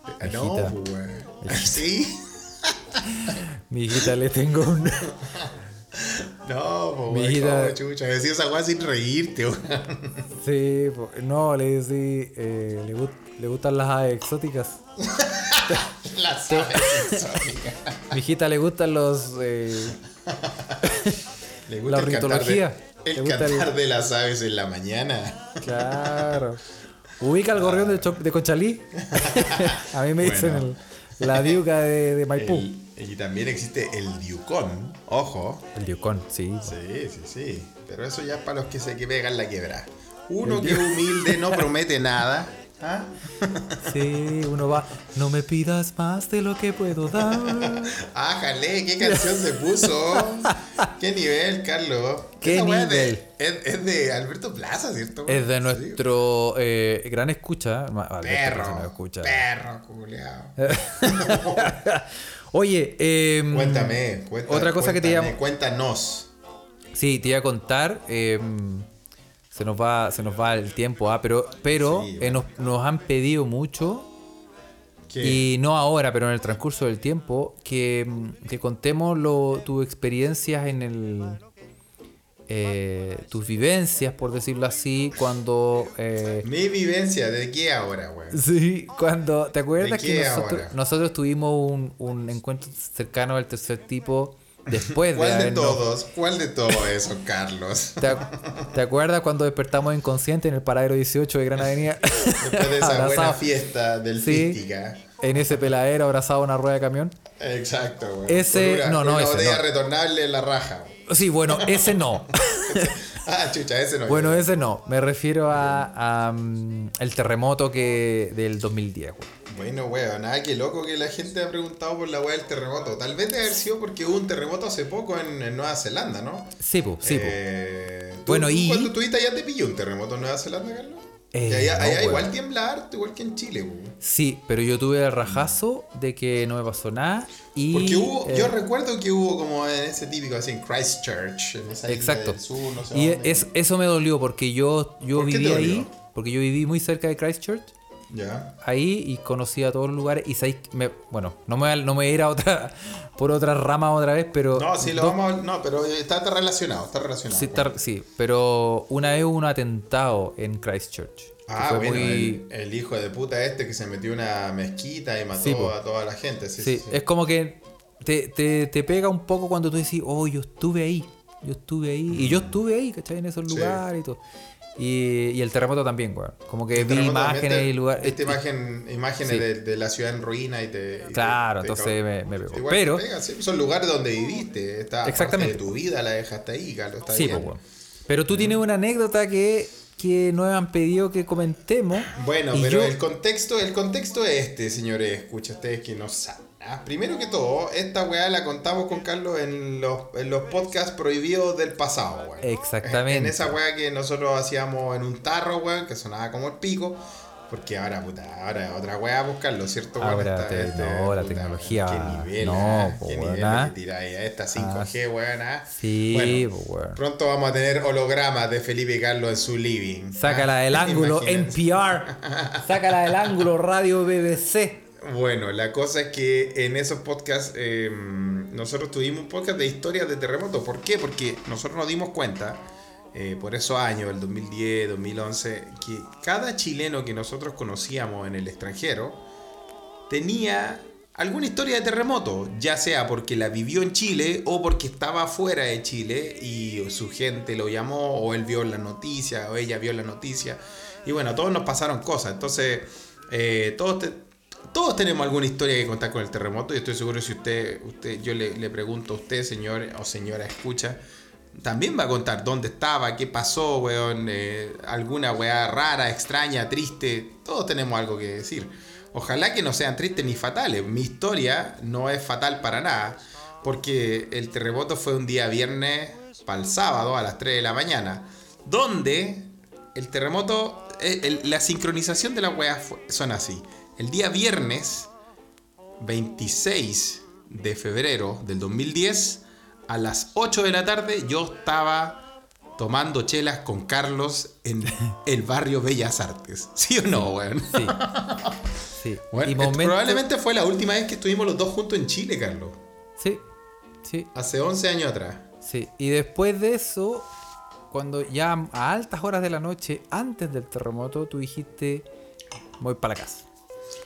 Ah, No, pues. weón. Sí. Mi hijita le tengo un... No, pues, como chucha. Decir esa weá sin reírte, weón. Sí, po- no, le decí, eh, le, gust- le gustan las aves exóticas. La sabes exótica. Mi hijita le gustan los... eh, Le La gusta el cantar, de, ornitología. El cantar de las aves en la mañana. claro. Ubica el gorrión de, Cho- de Conchalí. A mí me dicen el- la diuca de, de Maipú. Y también existe el diucón, ojo. El diucón, sí. Sí, sí, sí. Pero eso ya es para los que se que pegan la quebra. Uno que es humilde no promete nada. ¿Ah? Sí, uno va. No me pidas más de lo que puedo dar. Ah, jale, qué canción se puso. qué nivel, Carlos. ¿Qué Esa de- nivel? Es, es de Alberto Plaza, ¿cierto? Es de nuestro eh, gran escucha. Alberto Perro. escucha. Perro, culiao. Oye, em, Cuéntame, cuéntame. Otra cosa que te cuéntame, llamo- Cuéntanos. Sí, te iba a contar. em, se nos va, se nos va el tiempo, ah, pero, pero Sí, eh, nos, nos han pedido mucho ¿Qué? y no ahora, pero en el transcurso del tiempo, que, mm, que contemos lo, tus experiencias en el. Eh, tus vivencias, por decirlo así, cuando. eh, Mi vivencia, ¿de qué ahora, weón? Sí, cuando. ¿Te acuerdas ¿De que nosotros, tuvimos un, un encuentro cercano del tercer tipo después de ¿Cuál de habernos- todos? ¿Cuál de todo eso, Carlos? ¿Te, ac- te acuerdas cuando despertamos inconscientes en el paradero 18 de Gran Avenida? Después de esa buena fiesta del Sí. Fística. En ese peladero abrazado a una rueda de camión. Exacto, weón. Ese- una, no, no, una ese botella no. retornable en la raja. Sí, bueno, ese no. Ah, chucha, ese no. bueno, ese no. Me refiero a, a, mm, el terremoto que del 2010. güey. Bueno, weón, nada, que loco que la gente ha preguntado por la weá del terremoto. Tal vez debe haber sido porque hubo un terremoto hace poco en, en Nueva Zelanda, ¿no? Sí, pu, sí, pu. Eh, ¿tú- Bueno, tú y- Cuando estuviste allá te pilló un terremoto en Nueva Zelanda, Carlos? Eh, allá, no, allá igual tiembla harto, igual que en Chile. Sí, pero yo tuve el rajazo de que no me pasó nada. Y, Porque hubo, eh, yo recuerdo que hubo como en ese típico así en Christchurch, en esa Exacto. del sur, no sé y dónde. es, eso me dolió porque yo, yo ¿Por viví ahí, porque yo viví muy cerca de Christchurch, Ahí y conocí a todos los lugares. Y sabéis me- bueno, no me, no me voy a ir a otra, por otra rama otra vez, pero. No, sí, lo dos- vamos a... No, pero está, está relacionado, está relacionado. Sí, está- sí, pero una vez hubo un atentado en Christchurch. Ah, bueno, muy- el, el hijo de puta este que se metió una mezquita y mató Sí, a toda la gente. Sí, Sí, sí, sí. es como que te, te, te pega un poco cuando tú decís, oh, yo estuve ahí, yo estuve ahí, y yo estuve ahí, ¿cachai? En esos lugares y todo. Y, y el terremoto también, weón. Como que vi imágenes te- y lugares. viste imagen, imágenes Sí. de, de la ciudad en ruina y te. y Claro, te entonces me- me pegó. Igual te Pero- pega, sí, son lugares donde viviste. Esta Exactamente. parte de tu vida la dejaste ahí, Carlos. Está Sí, bien. pues. Pero tú tienes una anécdota que, que nos han pedido que comentemos. Bueno, pero yo- el contexto, el contexto es este, señores, escucha ustedes que no saben. ¿Ah? Primero que todo, esta weá la contamos con Carlos en los, en los podcasts prohibidos del pasado, weón. Exactamente. En esa weá que nosotros hacíamos en un tarro, weón, que sonaba como el pico. Porque ahora, puta, ahora otra weá a buscarlo, ¿cierto? weón? Ahora Esta- te- no, la tecnología, Qué nivel, no, po, qué weón, nivel ah. le tiráis a esta 5G, weón, ah. Sí, Bueno, pues, weón. Pronto vamos a tener hologramas de Felipe Carlos en su living. Sácala ah. del ángulo. NPR. Sácala del ángulo Radio BBC. Bueno, la cosa es que en esos podcasts eh, nosotros tuvimos un podcast de historias de terremotos. ¿Por qué? Porque nosotros nos dimos cuenta, eh, por esos años, el 2010, 2011, que cada chileno que nosotros conocíamos en el extranjero tenía alguna historia de terremoto, ya sea porque la vivió en Chile o porque estaba fuera de Chile y su gente lo llamó o él vio la noticia o ella vio la noticia. Y bueno, todos nos pasaron cosas. Entonces, eh, todos, te- todos tenemos alguna historia que contar con el terremoto y estoy seguro si usted, usted yo le, pregunto a usted, señor o señora escucha, también va a contar dónde estaba, qué pasó, weón, eh, alguna weá rara, extraña, triste. Todos tenemos algo que decir. Ojalá que no sean tristes ni fatales. Mi historia no es fatal para nada, porque el terremoto fue un día viernes para el sábado a las 3 de la mañana, donde el terremoto, eh, la sincronización de las weas son así. El día viernes 26 de febrero del 2010, a las 8 de la tarde, yo estaba tomando chelas con Carlos en el barrio Bellas Artes. ¿Sí o no, weón? Sí. Sí. Bueno, y eh, momento- Probablemente fue la última vez que estuvimos los dos juntos en Chile, Carlos. Sí. Sí. Hace 11 años atrás. Sí. Y después de eso, cuando ya a altas horas de la noche, antes del terremoto, tú dijiste, voy para la casa.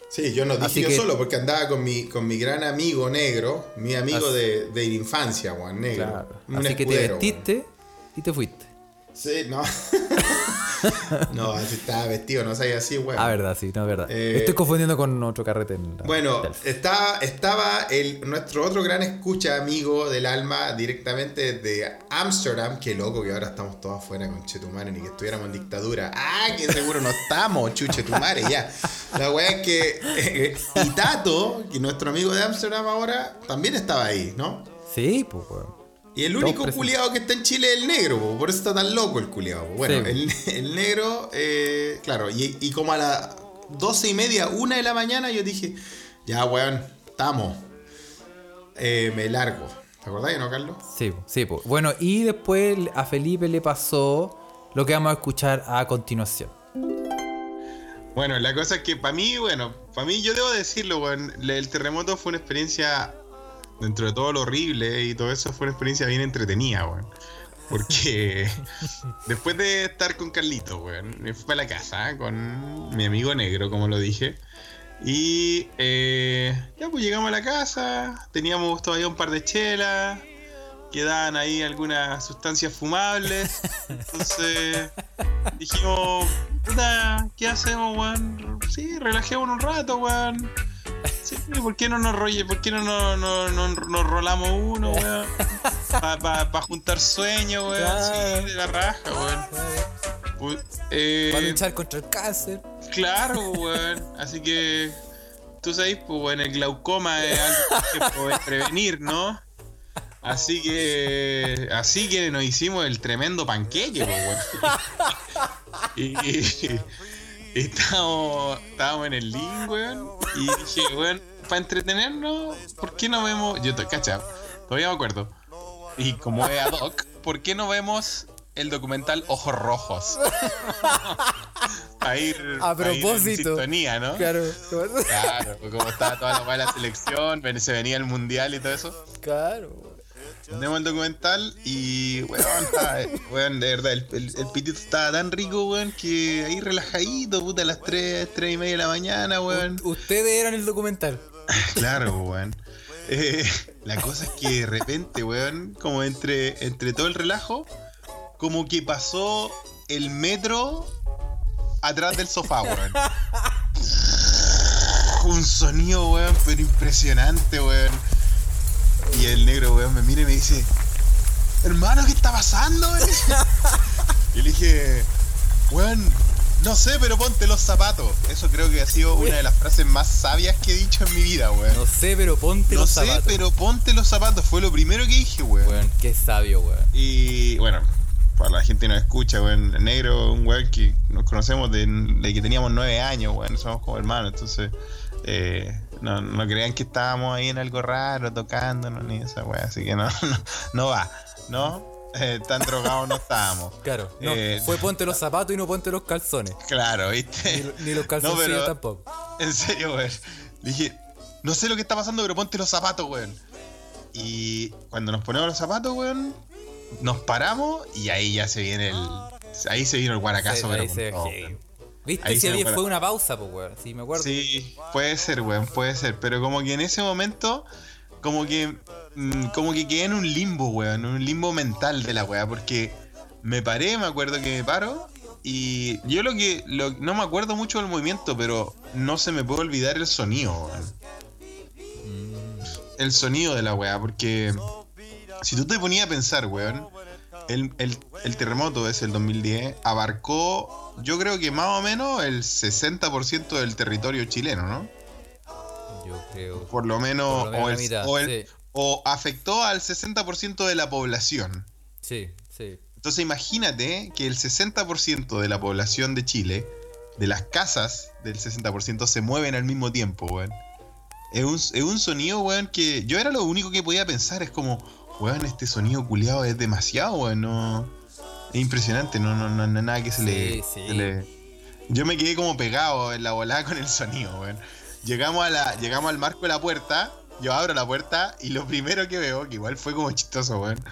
Sí, yo no dije Así yo que- solo porque andaba con mi, con mi gran amigo negro, mi amigo Así- de, de infancia, Juan Negro. Claro. Así que te vestiste y te fuiste. Sí, no. no, así estaba vestido, no sabía así, weón. Ah, verdad, sí, no, verdad. Eh, Estoy confundiendo con otro carrete. En la- Bueno, estaba, estaba el, nuestro otro gran escucha amigo del alma directamente de Ámsterdam. Qué loco que ahora estamos todos afuera con Chetumare, ni que estuviéramos en dictadura. ¡Ah, que seguro no estamos, chuchetumare! Ya. La weá es que. eh, y Tato, que nuestro amigo de Ámsterdam ahora, también estaba ahí, ¿no? Sí, pues, weón. Y el único culiado que está en Chile es el negro, po, por eso está tan loco el culiado. Bueno, Sí. el, el negro, eh, claro, y, y como a las doce y media, una de la mañana, yo dije, ya, weón, estamos. Eh, me largo. ¿Te acordás, no, Carlos? Sí, po, sí, pues. Bueno, y después a Felipe le pasó lo que vamos a escuchar a continuación. Bueno, la cosa es que para mí, bueno, para mí yo debo decirlo, weón, le- el terremoto fue una experiencia, dentro de todo lo horrible y todo eso, fue una experiencia bien entretenida, weón. Porque después de estar con Carlito, weón, me fui para la casa con mi amigo negro, como lo dije. Y eh, ya pues llegamos a la casa, teníamos todavía un par de chelas, quedaban ahí algunas sustancias fumables. Entonces dijimos, puta, ¿qué hacemos, weón? Sí, relajémonos un rato, weón. Sí, ¿por qué no nos rolle, por qué no nos, no- no- nos rolamos uno, weón? Para juntar sueños, weón. Claro. Sí, de la raja, weón. Eh, Para luchar contra el cáncer. Claro, weón. Así que tú sabes, pues, weón, el glaucoma es algo que puede prevenir, ¿no? Así que así que nos hicimos el tremendo panqueque, pues, weón. Y estábamos, estábamos en el link, weón. Y dije, weón, para entretenernos, ¿por qué no vemos? Yo, cacha, todavía me acuerdo. Y como es ad hoc, ¿por qué no vemos el documental Ojos Rojos? a ir, A ir en propósito. sintonía, ¿no? Claro, Claro, como estaba toda la la selección, se venía el mundial y todo eso. claro. Tenemos el documental y, weón, estaba- weón, de verdad, el, el- el pitito estaba tan rico, weón, que ahí relajadito, puta, a las 3, 3 y media de la mañana, weón. Ustedes eran el documental. Claro, weón. Eh, la cosa es que de repente, weón, como entre, entre todo el relajo, como que pasó el metro atrás del sofá, weón. Un sonido, weón, pero impresionante, weón. Y el negro, weón, me mira y me dice, hermano, ¿qué está pasando? weón?" Y le dije, weón, no sé, pero ponte los zapatos. Eso creo que ha sido una de las frases más sabias que he dicho en mi vida, weón. No sé, pero ponte No los sé, zapatos. pero ponte los zapatos. Fue lo primero que dije, weón. Weón, qué sabio, weón. Y bueno, para la gente que nos escucha, weón, el negro, un weón que nos conocemos de, de que teníamos nueve años, weón, somos como hermanos, entonces eh, no, no crean que estábamos ahí en algo raro, tocándonos ni esa weón, así que no, no, no va, ¿no? Eh, tan drogados no estábamos. Claro, no, Eh, fue ponte los zapatos y no ponte los calzones. Claro, ¿viste? ni los calzoncillos pero- tampoco. En serio, weón. Dije, no sé lo que está pasando, pero ponte los zapatos, weón. Y cuando nos ponemos los zapatos, weón, nos paramos y ahí ya se viene el. Ahí se vino el guaracazo, Sí, pero. ahí con se- todo. ¿Viste? Ahí Si ahí fue una pausa, pues, weón. Sí, me acuerdo. Sí, puede ser, weón, puede ser. Pero como que en ese momento, como que. mm, Como que quedé en un limbo, weón. En un limbo mental de la weá. Porque me paré, me acuerdo que me paro. Y yo lo que. lo- no me acuerdo mucho del movimiento, pero no se me puede olvidar el sonido, weón. El sonido de la weá, porque. Si tú te ponías a pensar, weón. El, el- el terremoto ese, el 2010, abarcó, yo creo que más o menos el 60% del territorio chileno, ¿no? Yo creo. Por lo menos, Por lo menos o, el- mitad, o el- sí. o afectó al 60% de la población. Sí, sí. Entonces imagínate que el 60% de la población de Chile, de las casas del 60%, se mueven al mismo tiempo, weón. Es un, es un sonido, weón, que yo era lo único que podía pensar, es como, weón, este sonido culiado es demasiado, weón, no... Es impresionante, no, no, no, no nada que se, Sí, le, sí. se le- Yo me quedé como pegado en la volada con el sonido, weón. Llegamos, a la, llegamos al marco de la puerta, yo abro la puerta y lo primero que veo, que igual fue como chistoso, weón,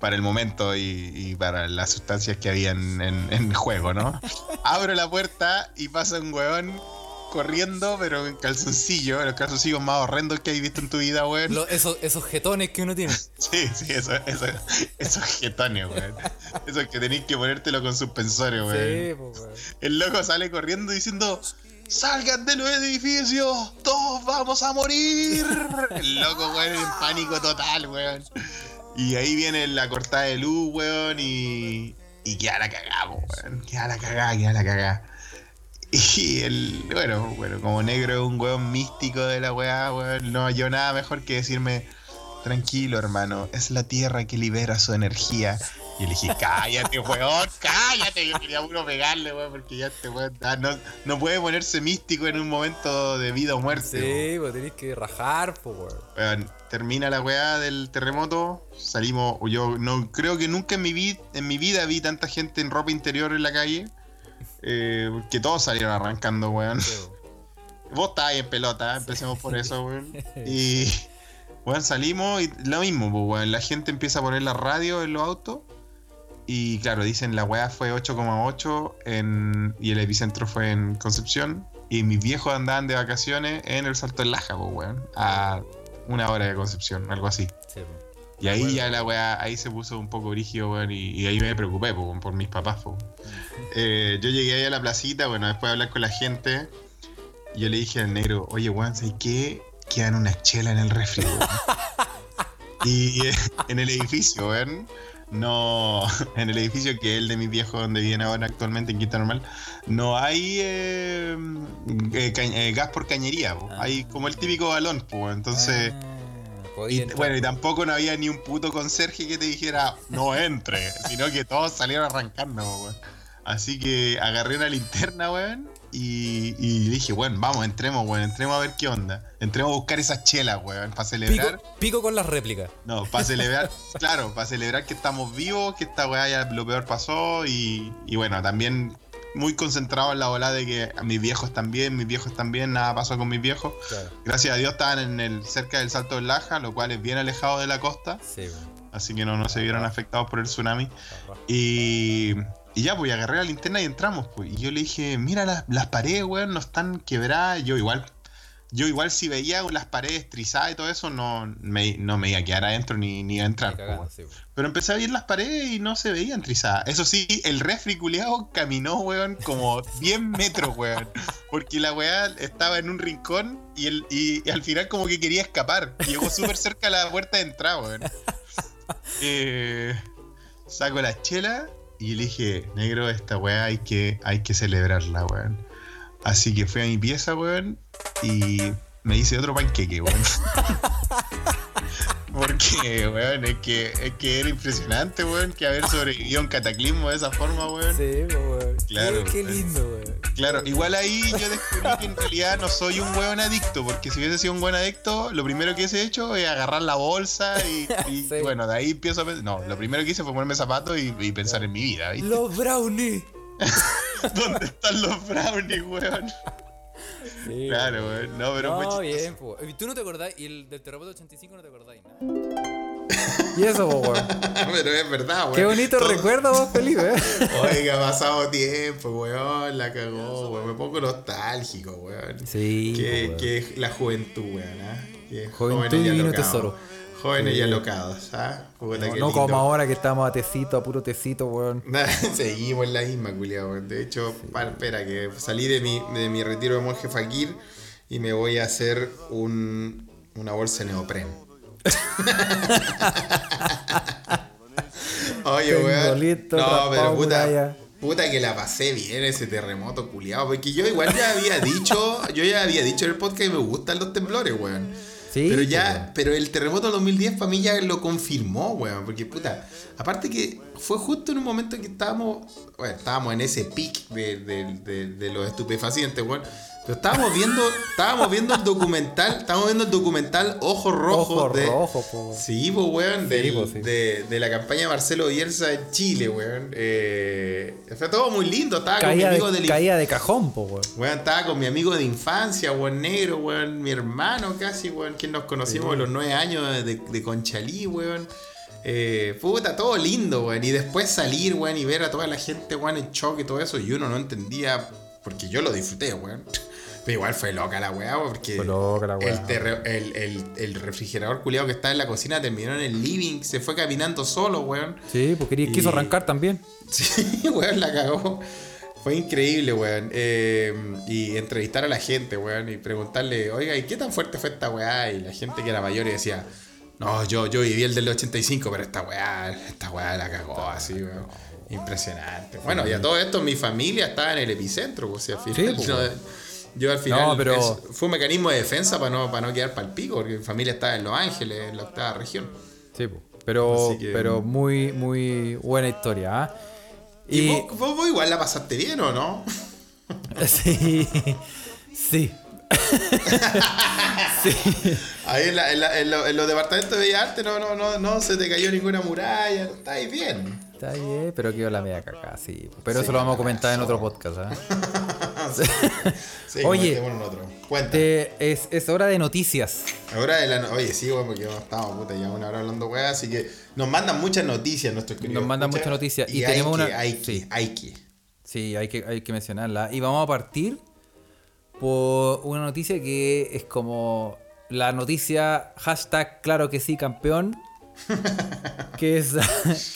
para el momento y, y para las sustancias que habían en, en juego, ¿no? Abro la puerta y pasa un weón corriendo, pero en calzoncillo, los calzoncillos más horrendos que hay visto en tu vida, weón. Lo- esos, esos jetones que uno tiene. Sí, sí, eso, eso, esos jetones, weón. Esos que tenéis que ponértelo con suspensorio, weón. Sí, pues, weón. El loco sale corriendo diciendo: ¡Salgan de los edificios! ¡Todos vamos a morir! El loco, weón, en pánico total, weón. Y ahí viene la cortada de luz, weón, y. Y queda la cagada, weón. Queda la cagada, queda la cagada. Y el. Bueno, bueno, como negro es un weón místico de la weá, weón. No yo nada mejor que decirme. Tranquilo, hermano, es la tierra que libera su energía. Y le dije, cállate, weón, cállate. Yo quería puro pegarle, weón, porque ya este weón ah, no, no puede ponerse místico en un momento de vida o muerte. Sí, pues tenés que rajar, pues, weón. Termina la weá del terremoto, salimos, yo no creo que nunca en mi, en mi vida vi tanta gente en ropa interior en la calle, eh, que todos salieron arrancando, weón. Sí. Vos estabas ahí en pelota, empecemos por eso, weón. Y, weón, salimos y lo mismo, pues, weón. La gente empieza a poner la radio en los autos. Y claro, dicen la weá fue 8,8 en- y el epicentro fue en Concepción. Y mis viejos andaban de vacaciones en el Salto del Laja, pues, weón. A una hora de Concepción, algo así. Sí, weón. Y ahí ya la weá, ahí se puso un poco brígido, weón, y, y ahí me preocupé, po, por mis papás, po. Eh, yo llegué ahí a la placita, bueno, después de hablar con la gente, yo le dije al negro, oye, weón, ¿sabes qué? Quedan unas chelas en el refri, weón". Y eh, en el edificio, weón, no, en el edificio que es el de mis viejos, donde viven ahora actualmente en Quinta Normal, no hay eh, eh, eh, gas por cañería, po. Ah. hay como el típico balón, po, entonces... Y, podía entrar, bueno, y tampoco no había ni un puto conserje que te dijera no entre, sino que todos salieron arrancando, weón. Así que agarré una linterna, weón, y, y dije, bueno, vamos, entremos, weón, entremos a ver qué onda. Entremos a buscar esas chelas, weón, para celebrar. Pico, pico con las réplicas. No, para celebrar, claro, para celebrar que estamos vivos, que esta weá ya lo peor pasó y, y bueno, también muy concentrado en la ola de que mis viejos están bien, mis viejos están bien, nada pasó con mis viejos. Claro. Gracias a Dios estaban en el, cerca del Salto del Laja, lo cual es bien alejado de la costa, Sí, así que no, no se vieron afectados por el tsunami. Y, y ya, pues agarré la linterna y entramos, pues. Y yo le dije, mira las, las paredes, weón, no están quebradas. Yo igual, yo igual si veía las paredes trizadas y todo eso, no me, no me iba a quedar adentro ni, ni a entrar. Cagando, sí. Pero empecé a ver las paredes y no se veían trizadas. Eso sí, el refri culiao caminó, weón, como 10 metros, weón. Porque la weá estaba en un rincón y, el, y, y al final como que quería escapar. Llegó súper cerca a la puerta de entrada, weón. Eh, saco la chela y le dije, negro, esta weá hay que, hay que celebrarla, weón. Así que fui a mi pieza, weón, y me hice otro panqueque, weón. Porque, weón, es que, es que era impresionante, weón, que haber sobrevivido a un cataclismo de esa forma, weón. Sí, weón. Claro, Qué, qué lindo, weón. Claro, igual ahí yo descubrí que en realidad no soy un weón adicto, porque si hubiese sido un buen adicto, lo primero que hubiese hecho es agarrar la bolsa y, y, Sí. bueno, de ahí empiezo a pensar. No, lo primero que hice fue ponerme zapatos y, y pensar en mi vida, ¿viste? Los brownies. ¿Dónde están los brownies, weón? Sí, Claro, weón. No, pero no, bien. ¿Y tú no te acordás? ¿Y el del terremoto 85 no te acordáis nada? Y eso, po, weón. pero es verdad, weón. Qué bonito Todo- recuerdo vos, Felipe. ¿eh? Oiga, ha pasado tiempo, weón. La cagó, weón. Me pongo nostálgico, weón. Sí, Que, po, que la juventud, weón. Que Juventud y tesoro. Jóvenes y Sí. alocados, ¿ah? No, como ahora que estamos a tecito, a puro tecito, weón. Seguimos en la misma, culiao. weón. De hecho, pa- espera, que salí de mi, de mi retiro de monje fakir y me voy a hacer un, una bolsa de neopren. Oye, weón. No, pero puta, puta que la pasé bien ese terremoto, culiao. Porque yo igual ya había dicho, yo ya había dicho en el podcast que me gustan los temblores, weón. Sí, pero ya, pero el terremoto del 2010 para mí ya lo confirmó, weón. Porque puta, aparte que fue justo en un momento en que estábamos, bueno, estábamos en ese pic de, de- de- de los estupefacientes, weón. Pero estábamos viendo, estábamos viendo el documental, estábamos viendo el documental Ojos Rojos Ojo de. rojo, po. Sí, pues, weón, Sí, del- po, sí. de, de la campaña de Marcelo Bielsa en Chile, weón. Eh, fue todo muy lindo, estaba con mi Caía amigo de, del caía de cajón, po, weón. Weón, estaba con mi amigo de infancia, weón negro, weón, mi hermano casi, weón, que nos conocimos a los nueve años de, de Conchalí, weón. Eh, puta, todo lindo, weón. Y después salir, weón, y ver a toda la gente, weón, en shock y todo eso, y uno no entendía, porque yo lo disfruté, weón. Pero igual fue loca la weá, porque Fue loca la weá. El, el, el- el refrigerador culiado que está en la cocina terminó en el living, se fue caminando solo, weón. Sí, porque quería- quiso Y- arrancar también. Sí, weón, la cagó. Fue increíble, weón. Eh, y entrevistar a la gente, weón, y preguntarle, oiga, ¿y qué tan fuerte fue esta weá? Y la gente que era mayor y decía, no, yo, yo viví el del 85, pero esta weá, esta weá la cagó así, weón. Impresionante. Bueno, y a todo esto mi familia estaba en el epicentro, pues, y final, pues, no- weón. Yo al final No, pero- es- fue un mecanismo de defensa para no, para no quedar para el pico, porque mi familia estaba en Los Ángeles, en la octava región. Sí, pero, que- pero muy, muy buena historia. ¿ah? ¿Y, Y, vos, vos- vos igual la pasaste bien o no? sí, sí. sí. Ahí en, la- en la- en lo- en los departamentos de Bellas Artes no, no, no, no se te cayó ninguna muralla, está ahí bien. Está bien, pero quedó la media caca, sí. Pero eso lo vamos a comentar en otro podcast. Sí, Oye, en otro. Te- es, es hora de noticias. Ahora de la, oye, sí, weón, porque estamos puta ya una hora hablando weá, así que nos mandan muchas noticias nuestros queridos. Nos mandan muchas noticias, y tenemos que, una- Hay que, sí. hay que. Sí, hay que, hay que mencionarla. Y vamos a partir por una noticia que es como la noticia hashtag claro que sí campeón. Que es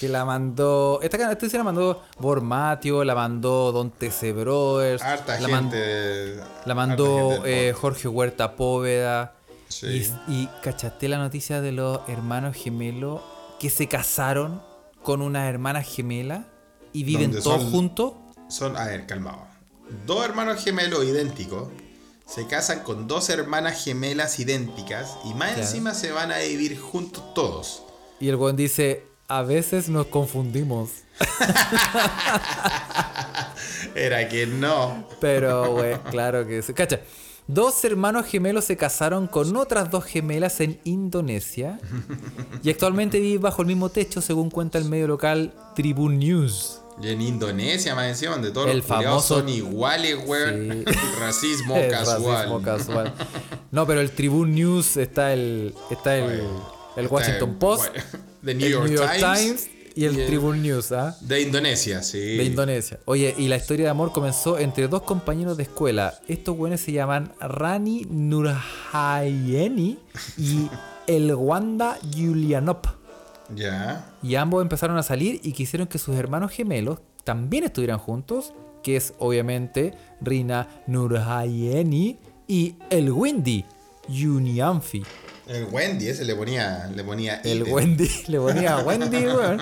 que la mandó. Esta esta la mandó Bormatio, la mandó Don TC Brothers, Harta la, man- gente. la harta mandó gente eh. Jorge Huerta Póveda. Sí. Y, y cachaste la noticia de los hermanos gemelos que se casaron con una hermana gemela y viven ¿Dónde todos son? juntos. Son, a ver, calmado. Dos hermanos gemelos idénticos se casan con dos hermanas gemelas idénticas y más Claro. encima se van a vivir juntos todos. Y el weón dice, a veces nos confundimos. Era que no. Pero, güey, claro que sí. Cacha, dos hermanos gemelos se casaron con otras dos gemelas en Indonesia y actualmente viven bajo el mismo techo, según cuenta el medio local Tribune News. Y en Indonesia, más encima, donde todos El los famoso- son iguales, weón. Sí. Racismo casual. racismo casual. No, pero el Tribune News está el, está el, el Washington Post, The el New York, Times, y el Tribune News, ¿ah? De Indonesia, sí. De Indonesia. Oye, y la historia de amor comenzó entre dos compañeros de escuela. Estos güeyes se llaman Rani Nurhayeni y el Wanda Yulianop. Ya. Y ambos empezaron a salir y quisieron que sus hermanos gemelos también estuvieran juntos, que es obviamente Rina Nurhayeni y el Wendy Yunianfi. El Wendy, ese le ponía. Le ponía El ítem. Wendy, le ponía a Wendy, weón.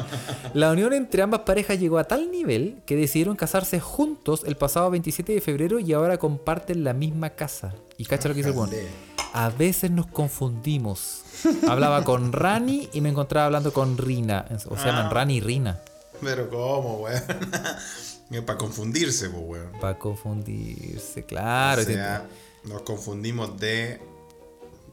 La unión entre ambas parejas llegó a tal nivel que decidieron casarse juntos el pasado 27 de febrero y ahora comparten la misma casa. Y cacha lo que dice el weón. A veces nos confundimos. Hablaba con Rani y me encontraba hablando con Rina. O se llaman Rani y Rina. Pero ¿cómo, weón? Para confundirse, pues, weón. Para confundirse, claro. o sea, nos confundimos de.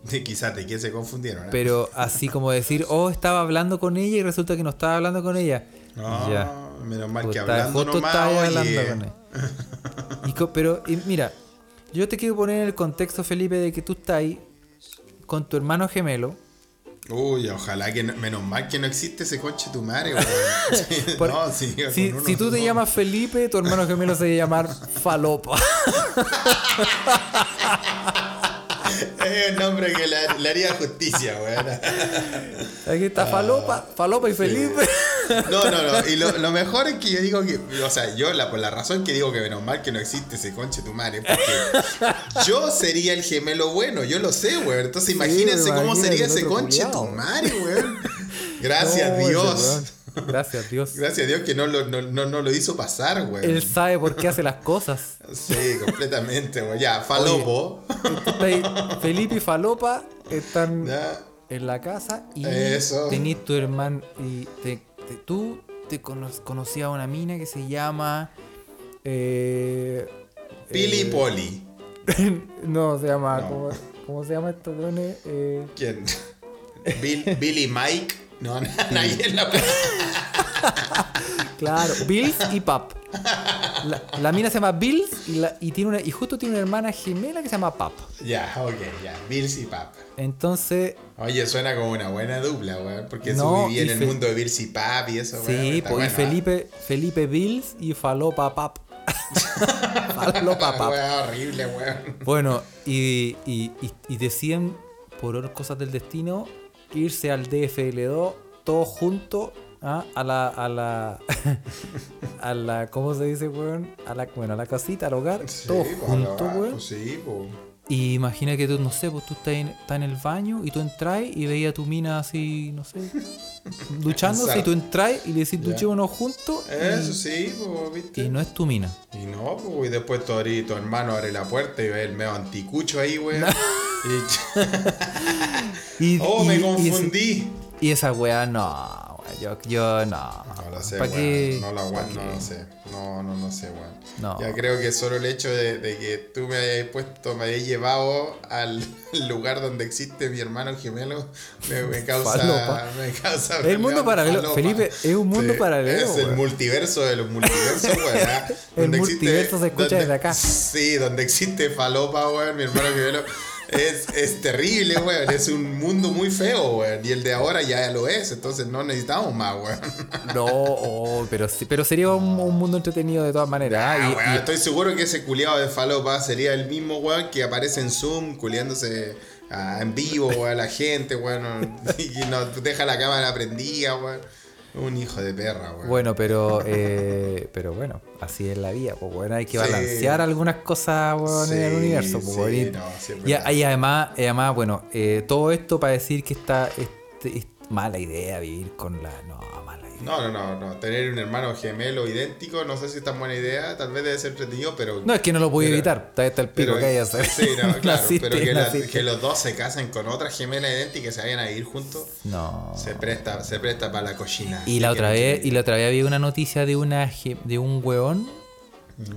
quizás de qué se confundieron. ¿eh? Pero así como decir, oh, estaba hablando con ella y resulta que no estaba hablando con ella. No, ya. menos mal que hablando nomás, estaba oye. hablando con él. Y pero, y mira, yo te quiero poner en el contexto, Felipe, de que tú estás ahí con tu hermano gemelo. Uy, ojalá que no- menos mal que no existe ese coche tu madre, Por- no, sí, si, uno si tú te llamas Felipe, tu hermano gemelo se a llamar Falopa. Es un nombre que le, le haría justicia, weón. Aquí está Falopa, Falopa y Felipe. No, no, no. Y lo, lo mejor es que yo digo que. O sea, yo, la, por la razón que digo que menos mal que no existe ese conche tu madre, porque yo sería el gemelo bueno, yo lo sé, weón. Entonces imagínense cómo sería ese conche tu madre, weón. Gracias, No, Dios. Gracias, Dios. Gracias a Dios que no lo, no, no- no lo hizo pasar, weón. Él sabe por qué hace las cosas. Sí, completamente, weón. Ya, falopo. Ahí, Felipe y Falopa están Ya. en la casa y Eso. tenés tu hermano y te, te- tú te cono- conocías a una mina que se llama eh, Pili eh, Poli. no se llama. ¿cómo, cómo se llama esto weones? Eh, ¿Quién? Bill, Billy Mike. No, nadie en la. claro Bills y Pap la, la mina se llama Bills y, la- y tiene una y justo tiene una hermana gemela que se llama Pap Ya, ok, ya. Bills y Pap. entonces Oye, suena como una buena dupla, weón. Porque No, eso vivía en el mundo de Bills y Pap y eso, weón. sí pues y ¿ah? Felipe Felipe Bills y Falopa Pap Falopa. Weón, horrible, weón. Bueno, y, y, deciden, por cosas del destino, irse al DFL2 todos juntos ¿ah? a la. a la. a la. ¿Cómo se dice, weón? A la, bueno, a la casita, al hogar, todos pues, juntos, abajo, weón. Sí, pues. Y imagina que tú, no sé, pues tú estás en, estás en el baño y tú entras y veías a tu mina así, no sé, duchándose y tú entras y le decís duchémonos juntos Eso sí, pues, viste. y no es tu mina. Y no, pues, y después tu, tu hermano abre la puerta y ve el medio anticucho ahí, weón. y... Y, Oh, me ese- confundí. Y esa weá, no, yo, yo no. No lo sé, ¿Pa' weón. No lo ¿Pa' aguanto, qué? no lo sé. No, no, no sé, weón. No. Ya creo que solo el hecho de, de que tú me hayas puesto, me hayas llevado al lugar donde existe mi hermano gemelo, me, me causa. Me causa El mundo paralelo. Felipe, es un mundo paralelo, Es el weón. multiverso de los multiversos, weón. ¿ah? El Donde multiverso se escucha donde- desde acá. Sí, donde existe falopa, weón, mi hermano gemelo. Es, es terrible, weón. Es un mundo muy feo, weón. Y el de ahora ya lo es. Entonces no necesitamos más, weón. No, oh, pero sí, pero sería un, un mundo entretenido de todas maneras. ¿ah? Ah, Y- weón, y- estoy seguro que ese culiado de falopa sería el mismo weón que aparece en Zoom culiándose ah, en vivo weón, a la gente, weón. Y nos deja la cámara prendida, weón. Un hijo de perra, weón. Bueno, pero eh, pero bueno, así es la vida, pues bueno, hay que Sí. balancear algunas cosas weón, en el universo, pues, sí, no, y, y además, y además, bueno, eh, todo esto para decir que está este- es mala idea vivir con la. No. No, no, no, no. Tener un hermano gemelo idéntico, no sé si es tan buena idea. Tal vez debe ser entretenido, pero. No, es que no lo pude evitar, está está el pico pero- que hay hacer. Sí, no, claro. Naciste, pero que, la- naciste. que los dos se casen con otra gemela idéntica y se vayan a vivir juntos. No. Se presta, se presta para la cochina. Y la otra que- vez, y la otra vez había una noticia de una de un weón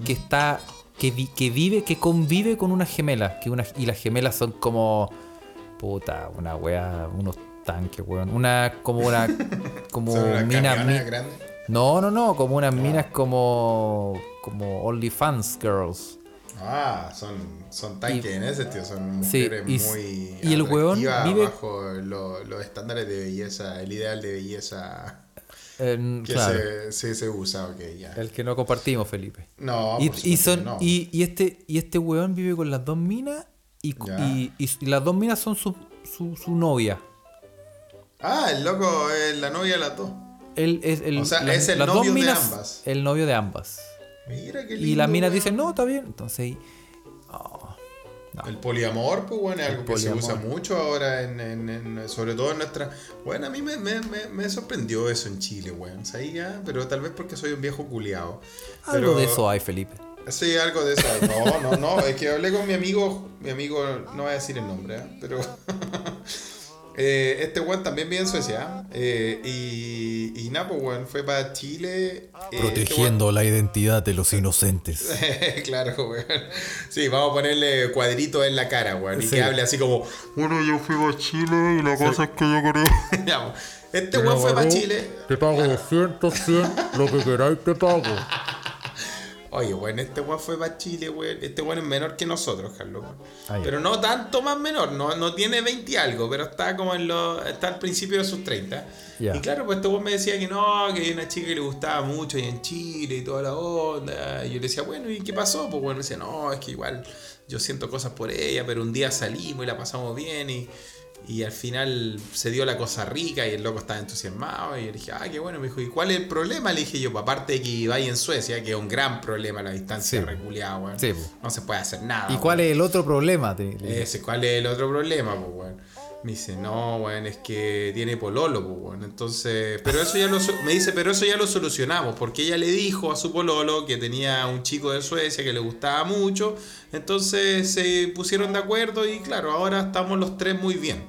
que está que, vi- que vive, que convive con unas gemelas, que una, y las gemelas son como puta, una wea, unos tanques, weón, una como una como Son unas mina, camionetas mi- no, no, no, como unas minas como como OnlyFans girls. Ah, son, son tanques en ese tío, son Sí, mujeres y s- muy y el weón vive- bajo lo- los estándares de belleza, el ideal de belleza Eh, que claro, se, se, se usa, ok, ya. el que no compartimos, Felipe. No, y, y son no. y, y este y este weón vive con las dos minas y, y, y- y las dos minas son su, su, su novia. Ah, el loco es la novia de las dos. Él es el, O sea, las- es el las dos novio de minas- ambas. El novio de ambas. Mira qué y lindo, las minas dicen, no, está bien. Entonces, y- oh, no. El poliamor, pues bueno, es algo que poliamor. se usa mucho ahora, en, en- en- sobre todo en nuestra... Bueno, a mí me, me, me, me sorprendió eso en Chile, weón. ¿sabes ya? Pero tal vez porque soy un viejo culiado. algo de eso hay, Felipe. Sí, algo de eso. No, no, no. Es que hablé con mi amigo. Mi amigo, no voy a decir el nombre, ¿eh? pero. eh, este weón también vive en Suecia. ¿eh? y, y nada, pues weón, fue para Chile. eh, Protegiendo la identidad de los inocentes. este claro, weón. Sí, vamos a ponerle cuadritos en la cara, weón. Y Sí. que hable así como. Bueno, yo fui a Chile y la cosa es que yo quería. Pues. este weón fue para Chile. Te pago 200, 100, lo que queráis te pago. Oye, weón, este weón fue para Chile, weón. Este weón es menor que nosotros, Carlos. Ah, pero no tanto más menor, no, no tiene 20 y algo, pero está como en los. está al principio de sus 30. Ya. Y claro, pues este weón me decía que no, que hay una chica que le gustaba mucho ahí en Chile y toda la onda. Y yo le decía, bueno, ¿y qué pasó? Pues bueno, me decía, no, es que igual yo siento cosas por ella, pero un día salimos y la pasamos bien y. Y al final se dio la cosa rica y el loco estaba entusiasmado. Y yo dije, ah, qué bueno. Me dijo, ¿y cuál es el problema? Le dije yo, pues, aparte de que iba en Suecia, que es un gran problema la distancia Sí. reculeada, weón. Sí. No se puede hacer nada. ¿Y weón. cuál es el otro problema? Ese, ¿cuál es el otro problema, pues, weón? Me dice, no, weón, es que tiene pololo, pues, weón. Entonces, pero eso ya lo, me dice, pero eso ya lo solucionamos, porque ella le dijo a su pololo que tenía un chico de Suecia que le gustaba mucho, entonces se pusieron de acuerdo y claro, ahora estamos los tres muy bien.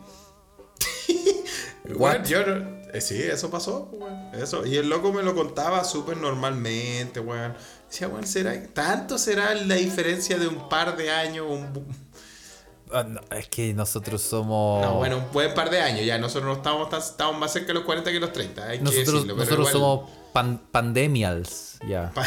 No- eh, sí, eso pasó, pues. Eso. Y el loco me lo contaba súper normalmente, weón. Decía, weón, ¿será, ¿tanto será la diferencia de un par de años? Un, es que nosotros somos. No, bueno, un buen par de años ya. Nosotros no estamos, tan- estamos más cerca de los 40 que los 30. Hay que nosotros decirlo, pero nosotros igual- somos pan- pandemials. Ya.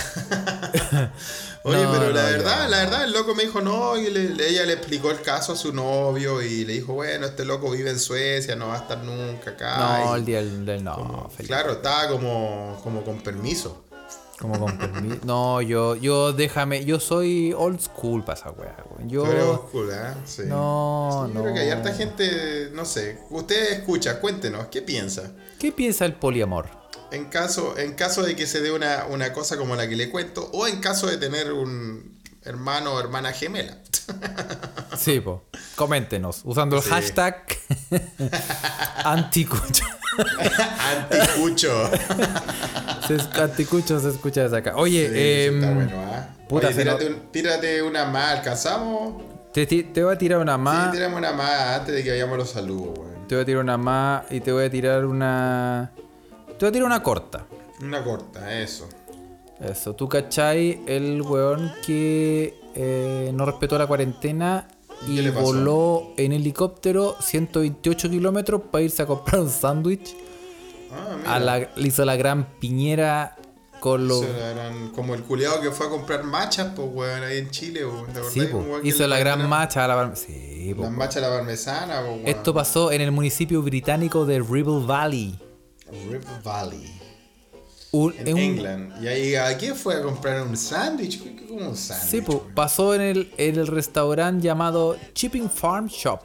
Oye, No, pero no, la verdad, la verdad, el loco me dijo no, y le- ella le explicó el caso a su novio y le dijo, bueno, este loco vive en Suecia, no va a estar nunca acá. No, y el día del, del- no, como- claro, estaba como, como con permiso. Como con permiso. No, yo, yo déjame, yo soy old school para esa weá, Yo. oscura, ¿eh? Sí. No, Sí, no. Creo que hay harta gente, no sé. Usted escucha, cuéntenos, ¿qué piensa? ¿Qué piensa el poliamor? En caso, en caso de que se dé una, una cosa como la que le cuento, o en caso de tener un hermano o hermana gemela. Sí, po. Coméntenos, usando el Sí. hashtag anticucho. Anticucho. Se es- anticucho se escucha desde acá. Oye, Sí, está bueno, puta, Oye, se tírate, no- un- tírate una más, ¿alcanzamos? te, voy a tirar una Sí, más. tírame una más antes de que vayamos los saludos, te voy a tirar una más y te voy a tirar una. Te voy a tirar una corta. Una corta, eso. Eso, tú cachai el weón que eh, no respetó la cuarentena ¿Y voló en helicóptero 128 kilómetros para irse a comprar un sándwich. Ah, mira. A la, le hizo la gran piñera con los. Eran como el culeado que fue a comprar machas, pues, weón, ahí en Chile, weón. ¿Te acordás? Sí, po, hizo la gran macha a la par- Sí, po. Las machas a la parmesana, po, weón. Esto pasó en el municipio británico de Ribble Valley. Rip Valley. Un- En un- England. Y ahí, ¿a quién fue a comprar un sándwich? ¿Qué- qué- ¿Cómo un sándwich? Sí, po, pasó en el, en el restaurante llamado Chipping Farm Shop,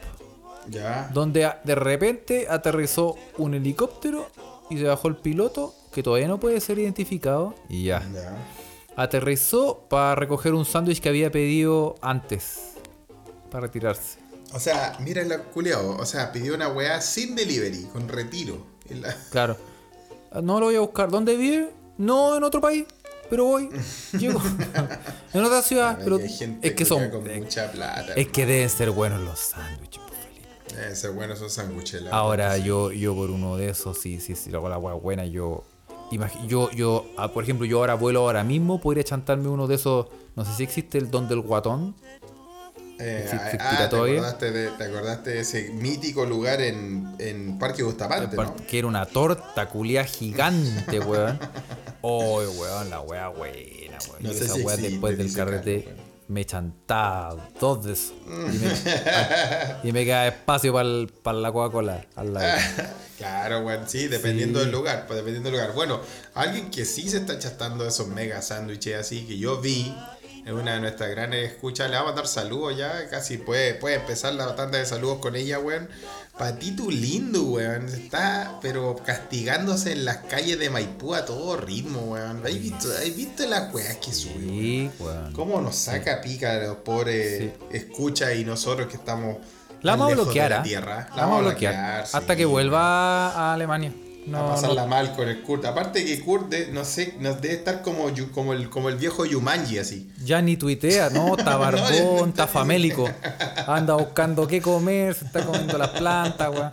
Ya. donde de repente aterrizó un helicóptero y se bajó el piloto, que todavía no puede ser identificado, y ya. Ya. Aterrizó para recoger un sándwich que había pedido antes, para retirarse. O sea, mira el culeado. O sea, pidió una weá sin delivery, con retiro. La- Claro. No lo voy a buscar. ¿Dónde vive? No, en otro país. Pero voy. Llego. en otra ciudad. Pero es que son. con mucha plata. Es que deben ser buenos los sándwiches, Felipe. Deben ser buenos esos sándwiches. Ahora yo, yo por uno de esos, sí, sí, sí, hago la hueá buena, yo. Yo, yo, ah, por ejemplo, yo ahora vuelo ahora mismo, podría chantarme uno de esos. No sé si existe el don del guatón. Eh, ¿Exi- ah, te, acordaste de, te acordaste de ese mítico lugar en, en Parque Bustamante, ¿no? Que era una torta culia gigante, weón. Oh, weón, la weá buena, weón. No esa si weá después del carrete weón. me chantaba dos de esos. Y me, y me queda espacio para la Coca-Cola al lado. Claro, bueno, sí, dependiendo Sí. del lugar, pues dependiendo del lugar. Bueno, alguien que sí se está chastando esos mega sándwiches así, que yo vi en una de nuestras grandes escuchas, le va a mandar saludos ya, casi puede, puede empezar la tanda de saludos con ella, weón. Patito lindo, weón, está, pero castigándose en las calles de Maipú a todo ritmo, weón. ¿Has visto, ¿has visto las weas que sube? Sí, weón. ¿Cómo nos saca pica a los pobres escucha y nosotros que estamos La vamos a bloquear, la ¿ah? tierra? La vamos a bloquear. Hasta sí. que vuelva a Alemania. No, a pasarla no- mal con el Kurt. Aparte que Kurt, de- no sé, nos debe estar como, como, el, como el viejo Yumanji así. ya ni tuitea, no, está barbón, está famélico. Anda buscando qué comer, se está comiendo las plantas, weón.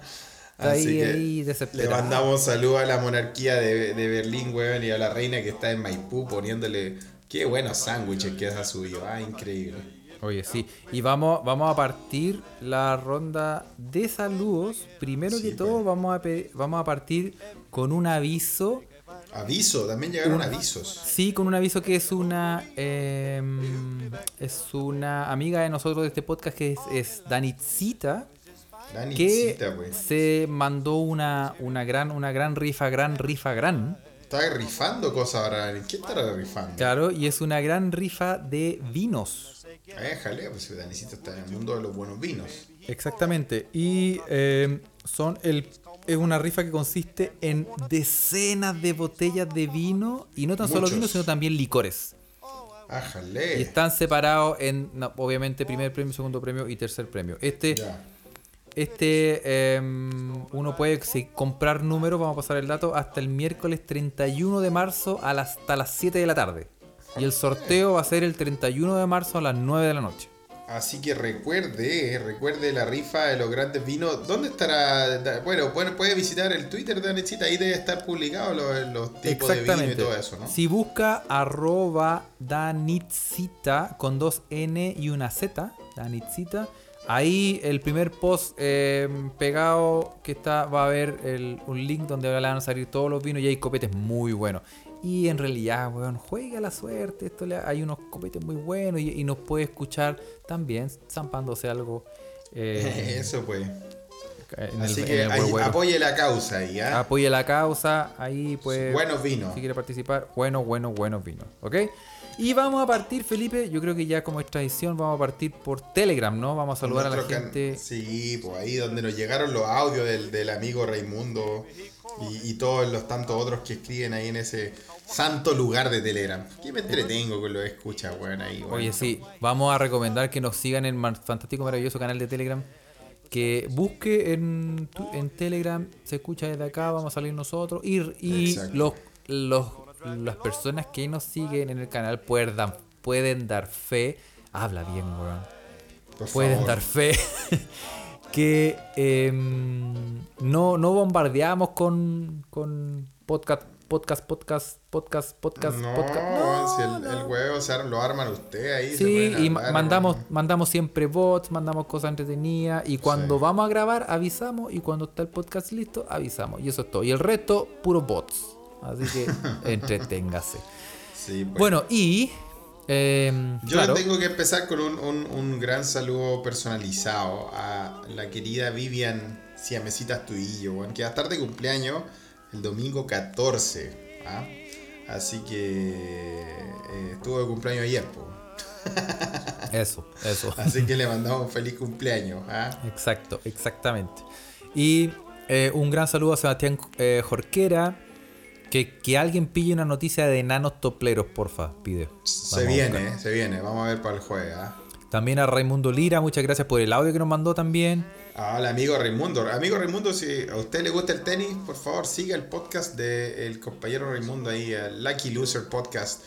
Así ahí, que ahí, Le desesperado. mandamos saludos a la monarquía de, de Berlín, weón, y a la reina que está en Maipú poniéndole qué buenos sándwiches que ha subido. Ah, increíble. Oye, sí. Y vamos, vamos a partir la ronda de saludos. Primero Sí, que todo, vamos, a vamos a partir con un aviso. Aviso, también llegaron Un- avisos. Sí, con un aviso que es una em, es una amiga de nosotros de este podcast que es, es Danitzita Dani que Cita, güey. se mandó una, una gran una gran rifa, gran rifa, gran. Está rifando cosas ahora. ¿Qué estará rifando? Claro, y es una gran rifa de vinos. Déjale, pues Danicito está en el mundo de los buenos vinos. Exactamente. Y eh, son el es una rifa que consiste en decenas de botellas de vino y no tan solo vino, sino también licores. Ájale. Y están separados en no, obviamente primer premio, segundo premio y tercer premio. Este Ya. este eh, uno puede si- comprar números, vamos a pasar el dato, hasta el miércoles 31 de marzo hasta las 7 de la tarde. Y el sorteo va a ser el 31 de marzo a las 9 de la noche. Así que recuerde, recuerde la rifa de los grandes vinos. ¿Dónde estará? Bueno, bueno, puede visitar el Twitter de Danicita, ahí debe estar publicado los, los tipos de vino y todo eso, ¿no? Si busca arroba danitzita con dos N y una Z, danitzita, ahí el primer post eh, pegado que está va a haber el- un link donde le van a salir todos los vinos y hay copetes muy buenos. Y en realidad, weón, juega la suerte. Esto le- hay unos copetes muy buenos y, y nos puede escuchar también zampándose algo. eh, Eso pues. Así el- que ahí, apoye la causa ahí, ¿ah? Apoye la causa, ahí pues. Buenos vinos. Si quiere participar, bueno, bueno, buenos vinos. ¿Ok? Y vamos a partir, Felipe. Yo creo que ya como es tradición, vamos a partir por Telegram, ¿no? Vamos a saludar a la gente. Sí, pues ahí donde nos llegaron los audios del, del amigo Raimundo y, y todos los tantos otros que escriben ahí en ese santo lugar de Telegram. Que me entretengo con los escuchas, weón, ahí, weón. Oye, sí, vamos a recomendar que nos sigan en el fantástico, maravilloso canal de Telegram. Que busque en, Telegram, se escucha desde acá, vamos a salir nosotros. Y, y los, los, las personas que nos siguen en el canal pueden, dar- pueden dar fe. Habla bien, weón. Pueden favor. dar fe que em, no, no bombardeamos con, con podcast, podcast, podcast, podcast, podcast, No, podcast. si el, el huevo se lo arman usted ahí. Sí, y armar, mandamos, mandamos siempre bots, mandamos cosas entretenidas y cuando Sí. vamos a grabar avisamos y cuando está el podcast listo avisamos y eso es todo. Y el resto, puros bots. Así que entreténgase. Sí, pues. Bueno, y... em, Yo claro, tengo que empezar con un, un- un gran saludo personalizado a la querida Vivian Siamesita Astudillo, weón, que va a estar de cumpleaños el domingo 14. ¿ah? Así que eh, estuvo de cumpleaños ayer, po. eso, eso. así que le mandamos un feliz cumpleaños. ¿ah? Exacto, exactamente. Y eh, un gran saludo a Sebastián eh, Jorquera. Que, que alguien pille una noticia de enanos topleros, porfa, pide. Se Vamos viene, eh, se viene. Vamos a ver para el jueves. También a Raimundo Lira, muchas gracias por el audio que nos mandó también. Al amigo Raimundo. Amigo Raimundo, si a usted le gusta el tenis, por favor siga el podcast del compañero Raimundo ahí, el Lucky Loser Podcast.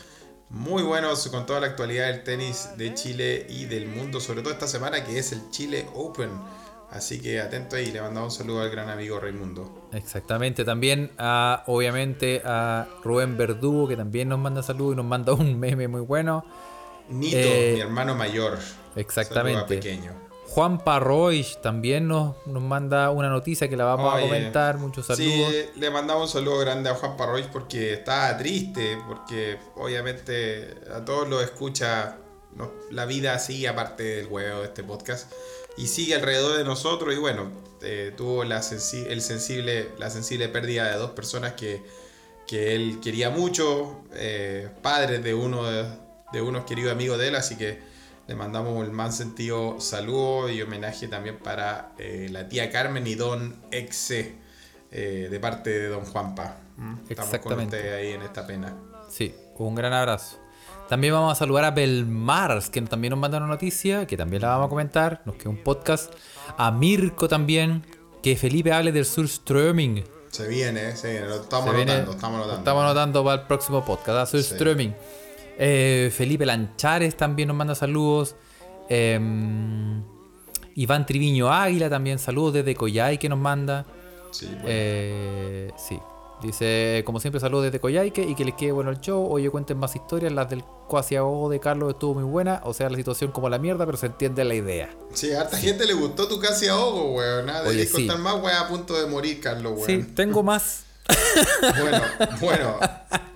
Muy buenos con toda la actualidad del tenis de Chile y del mundo, sobre todo esta semana que es el Chile Open. Así que atento ahí, le mandamos un saludo al gran amigo Raimundo. Exactamente, también a, obviamente a Rubén Verdugo, que también nos manda saludos y nos manda un meme muy bueno. Nito, Eh, mi hermano mayor. exactamente. Pequeño. Juan Parroich también nos, nos manda una noticia que la vamos Oye, a comentar. Muchos saludos. Sí, le mandamos un saludo grande a Juan Parroy porque estaba triste, porque obviamente a todos los escucha no- la vida sigue aparte del huevo de este podcast y sigue alrededor de nosotros y bueno, eh, tuvo la, sensi- el sensible, la sensible pérdida de dos personas que, que él quería mucho, eh, padres de uno de, de unos queridos amigos de él, así que le mandamos el más sentido saludo y homenaje también para eh, la tía Carmen y don Exe, eh, de parte de don Juanpa. ¿Mm? Estamos con usted ahí en esta pena. Sí, un gran abrazo. También vamos a saludar a Belmars, que también nos manda una noticia, que también la vamos a comentar. Nos queda un podcast. A Mirko también, que Felipe hable del Surströmming. Se viene, eh, se viene, lo estamos Se viene- anotando, estamos lo anotando. estamos anotando para el próximo podcast, a Surströmming. Eh, Felipe Lanchares también nos manda saludos. Eh, Iván Triviño Águila también, saludos desde Coyay que nos manda. Sí, bueno. Eh, sí. Dice, como siempre, saludos desde Coyhaique y que les quede bueno el show. Oye, cuenten más historias. Las del cuasi ahogo de Carlos estuvo muy buena. O sea, la situación como la mierda, pero se entiende la idea. Sí, a harta gente le gustó tu casi ahogo, weón. Nada, Oye, deberías sí. contar más, weón, a punto de morir, Carlos, Sí, weón. tengo más. Bueno, bueno.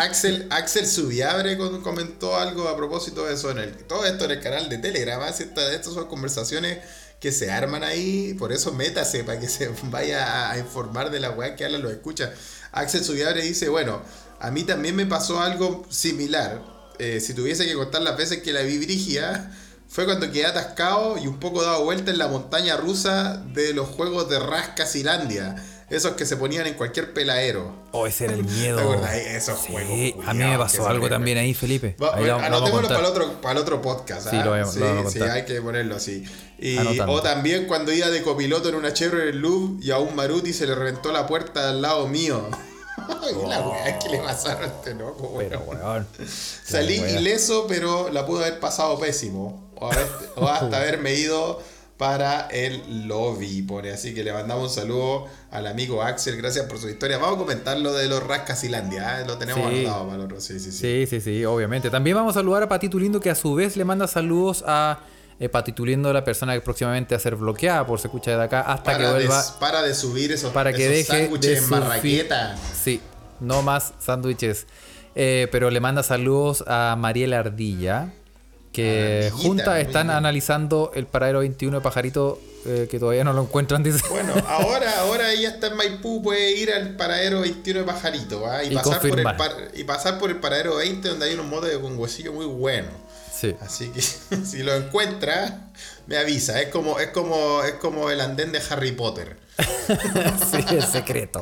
Axel, Axel Subiabre comentó algo a propósito de eso en el. Todo esto en el canal de Telegram. ¿ah? Esta- Estas son conversaciones que se arman ahí. Por eso métase para que se vaya a, a informar de la weá que habla lo escucha. Axel Subiabre dice, bueno, a mí también me pasó algo similar. Eh, si tuviese que contar las veces que la vi brígida, fue cuando quedé atascado y un poco dado vuelta en la montaña rusa de los juegos de Rascasilandia. Esos que se ponían en cualquier peladero. Oh, ese era el miedo. ¿Te acordás? Esos Sí, juegos, a mí me pasó algo también ahí, Felipe. Va- Ahí anotémoslo para el otro, para el otro podcast. Sí, ¿ah? lo vamos- sí, lo sí, hay que ponerlo así. Y, Anotando. o también cuando iba de copiloto en una Chevrolet Louvre y a un Maruti se le reventó la puerta al lado mío. y la weá que le pasaron a este loco, weón. Pero, weón. Salí ileso, pero la pude haber pasado pésimo. O, haber- o hasta haberme ido para el lobby. Pone. Así que le mandamos un saludo al amigo Axel. Gracias por su historia. Vamos a comentar lo de los Rascasilandia. ¿eh? Lo tenemos Sí. anotado para el otro. Sí, sí, sí. Sí, sí, sí, obviamente. También vamos a saludar a Patito Lindo, que a su vez le manda saludos a eh, Patito Lindo, la persona que próximamente va a ser bloqueada por se escucha de acá hasta Para, que vuelva. para de subir esos, para que esos deje sándwiches de marraqueta. Sí, no más sándwiches. Eh, pero le manda saludos a Mariela Ardilla, que Ah, juntas están analizando el paradero 21 de Pajarito eh, que todavía no lo encuentran, dice. Bueno, ahora, ahora ella está en Maipú, puede ir al paradero 21 de Pajarito ¿va? y, Y pasar por el par- y pasar por el paradero 20 donde hay unos modos con huesillo muy buenos. Sí. Así que si lo encuentra, me avisa. Es como, es como, es como el andén de Harry Potter. sí, es secreto.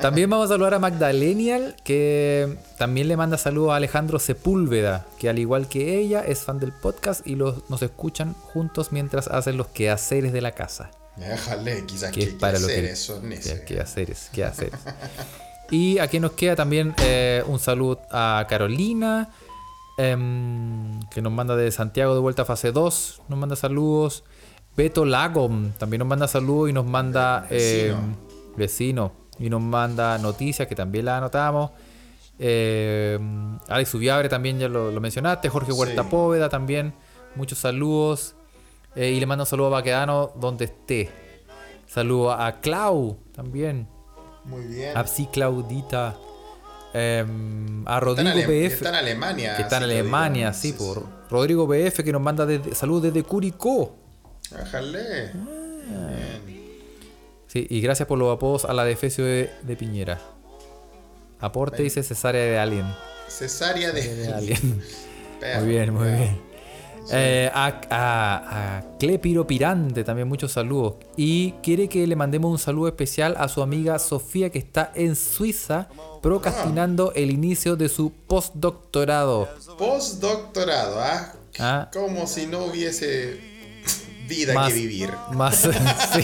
También vamos a saludar a Magdalenial, que también le manda saludos a Alejandro Sepúlveda, que al igual que ella es fan del podcast y los, nos escuchan juntos mientras hacen los quehaceres de la casa. Déjale, quizás Que que, es para lo hacer que... necesario. quehaceres, quehaceres. Y aquí nos queda también eh, un saludo a Carolina, em, que nos manda de Santiago de vuelta a fase 2, nos manda saludos. Beto Lagom también nos manda saludos y nos manda Vecino. em, vecino y nos manda noticias que también las anotamos. Em, Alex Ubiabre también ya lo, lo mencionaste, Jorge Huerta Sí. Póveda también, muchos saludos. Eh, y le mando un saludo a Baquedano donde esté. Saludo a Clau también. Muy bien. A Psi Claudita. em, a Está Rodrigo Ale- PF. está en Alemania. que está en Alemania, sí, por Rodrigo PF que nos manda desde, saludos desde Curicó. Déjale. Ah. Sí, y gracias por los apodos a la defecio de, de Piñera. Aporte dice cesárea de Alien. Cesárea de, De Alien. Muy bien, muy bien. Eh, a, a, a Clepiro Pirante también muchos saludos. Y quiere que le mandemos un saludo especial a su amiga Sofía que está en Suiza procrastinando el inicio de su postdoctorado. Postdoctorado, ¿ah? Ah. Como si no hubiese vida Más- que vivir. Más, sí.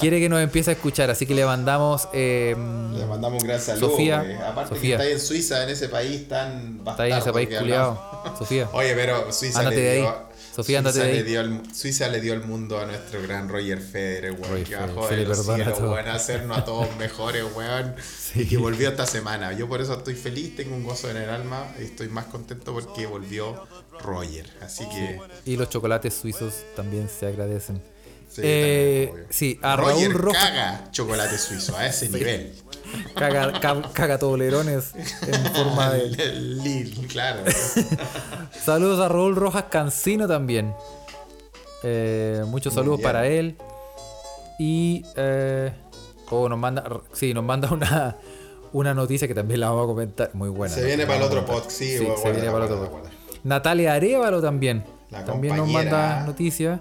Quiere que nos empiece a escuchar, así que le mandamos... eh, Le mandamos un gran saludo. Sofía, güey. Aparte Sofía. que está ahí en Suiza, en ese país tan está ahí en ese bastardo país culiado. Sofía. Oye, pero Suiza le dio. Sofía, ándate Suiza le dio el- Suiza le dio el mundo a nuestro gran Roger Federer, weón. Roger Que bajó de los cielos, weón, a hacernos a todos mejores, weón. Y que volvió esta semana. Yo por eso estoy feliz, tengo un gozo en el alma. Y estoy más contento porque volvió Roger. Así que. Y los chocolates suizos también se agradecen. Sí, Eh, también, sí, a Roger Raúl Rojas. caga chocolate suizo a ese nivel. Caga, ca- caga toblerones en forma de. Lil, claro. Saludos a Raúl Rojas Cancino también. Eh, muchos saludos bien. para él. Y. Eh, oh, nos manda. Sí, nos manda una, una noticia que también la vamos a comentar. Muy buena. Se viene para el otro comentar. pod, sí, se viene para el otro guárdala, pod. guárdala. Natalia Arevalo también. La también nos manda noticias.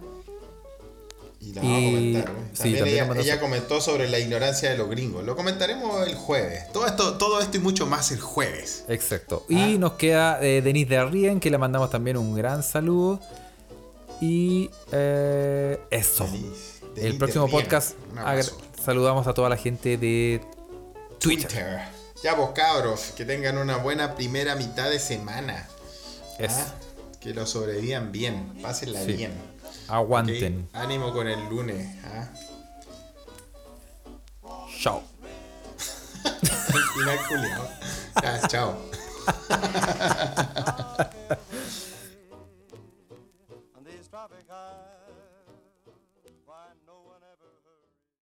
Y la vamos a comentar. sí, También, ella, comentó sobre la ignorancia de los gringos. Lo comentaremos el jueves. Todo esto, todo esto y mucho más el jueves. Exacto. Ah. Y nos queda eh, Denise de Arrien, que le mandamos también un gran saludo. Y eh, eso. Denise- el próximo de podcast saludamos a toda la gente de Twitter. Twitter. Ya vos cabros, que tengan una buena primera mitad de semana. Ah, Que lo sobrevivan bien, pásenla Sí. bien. Aguanten. Ok, Ánimo con el lunes. ¿ah? Chao. Al final, culiao. Ya, chao.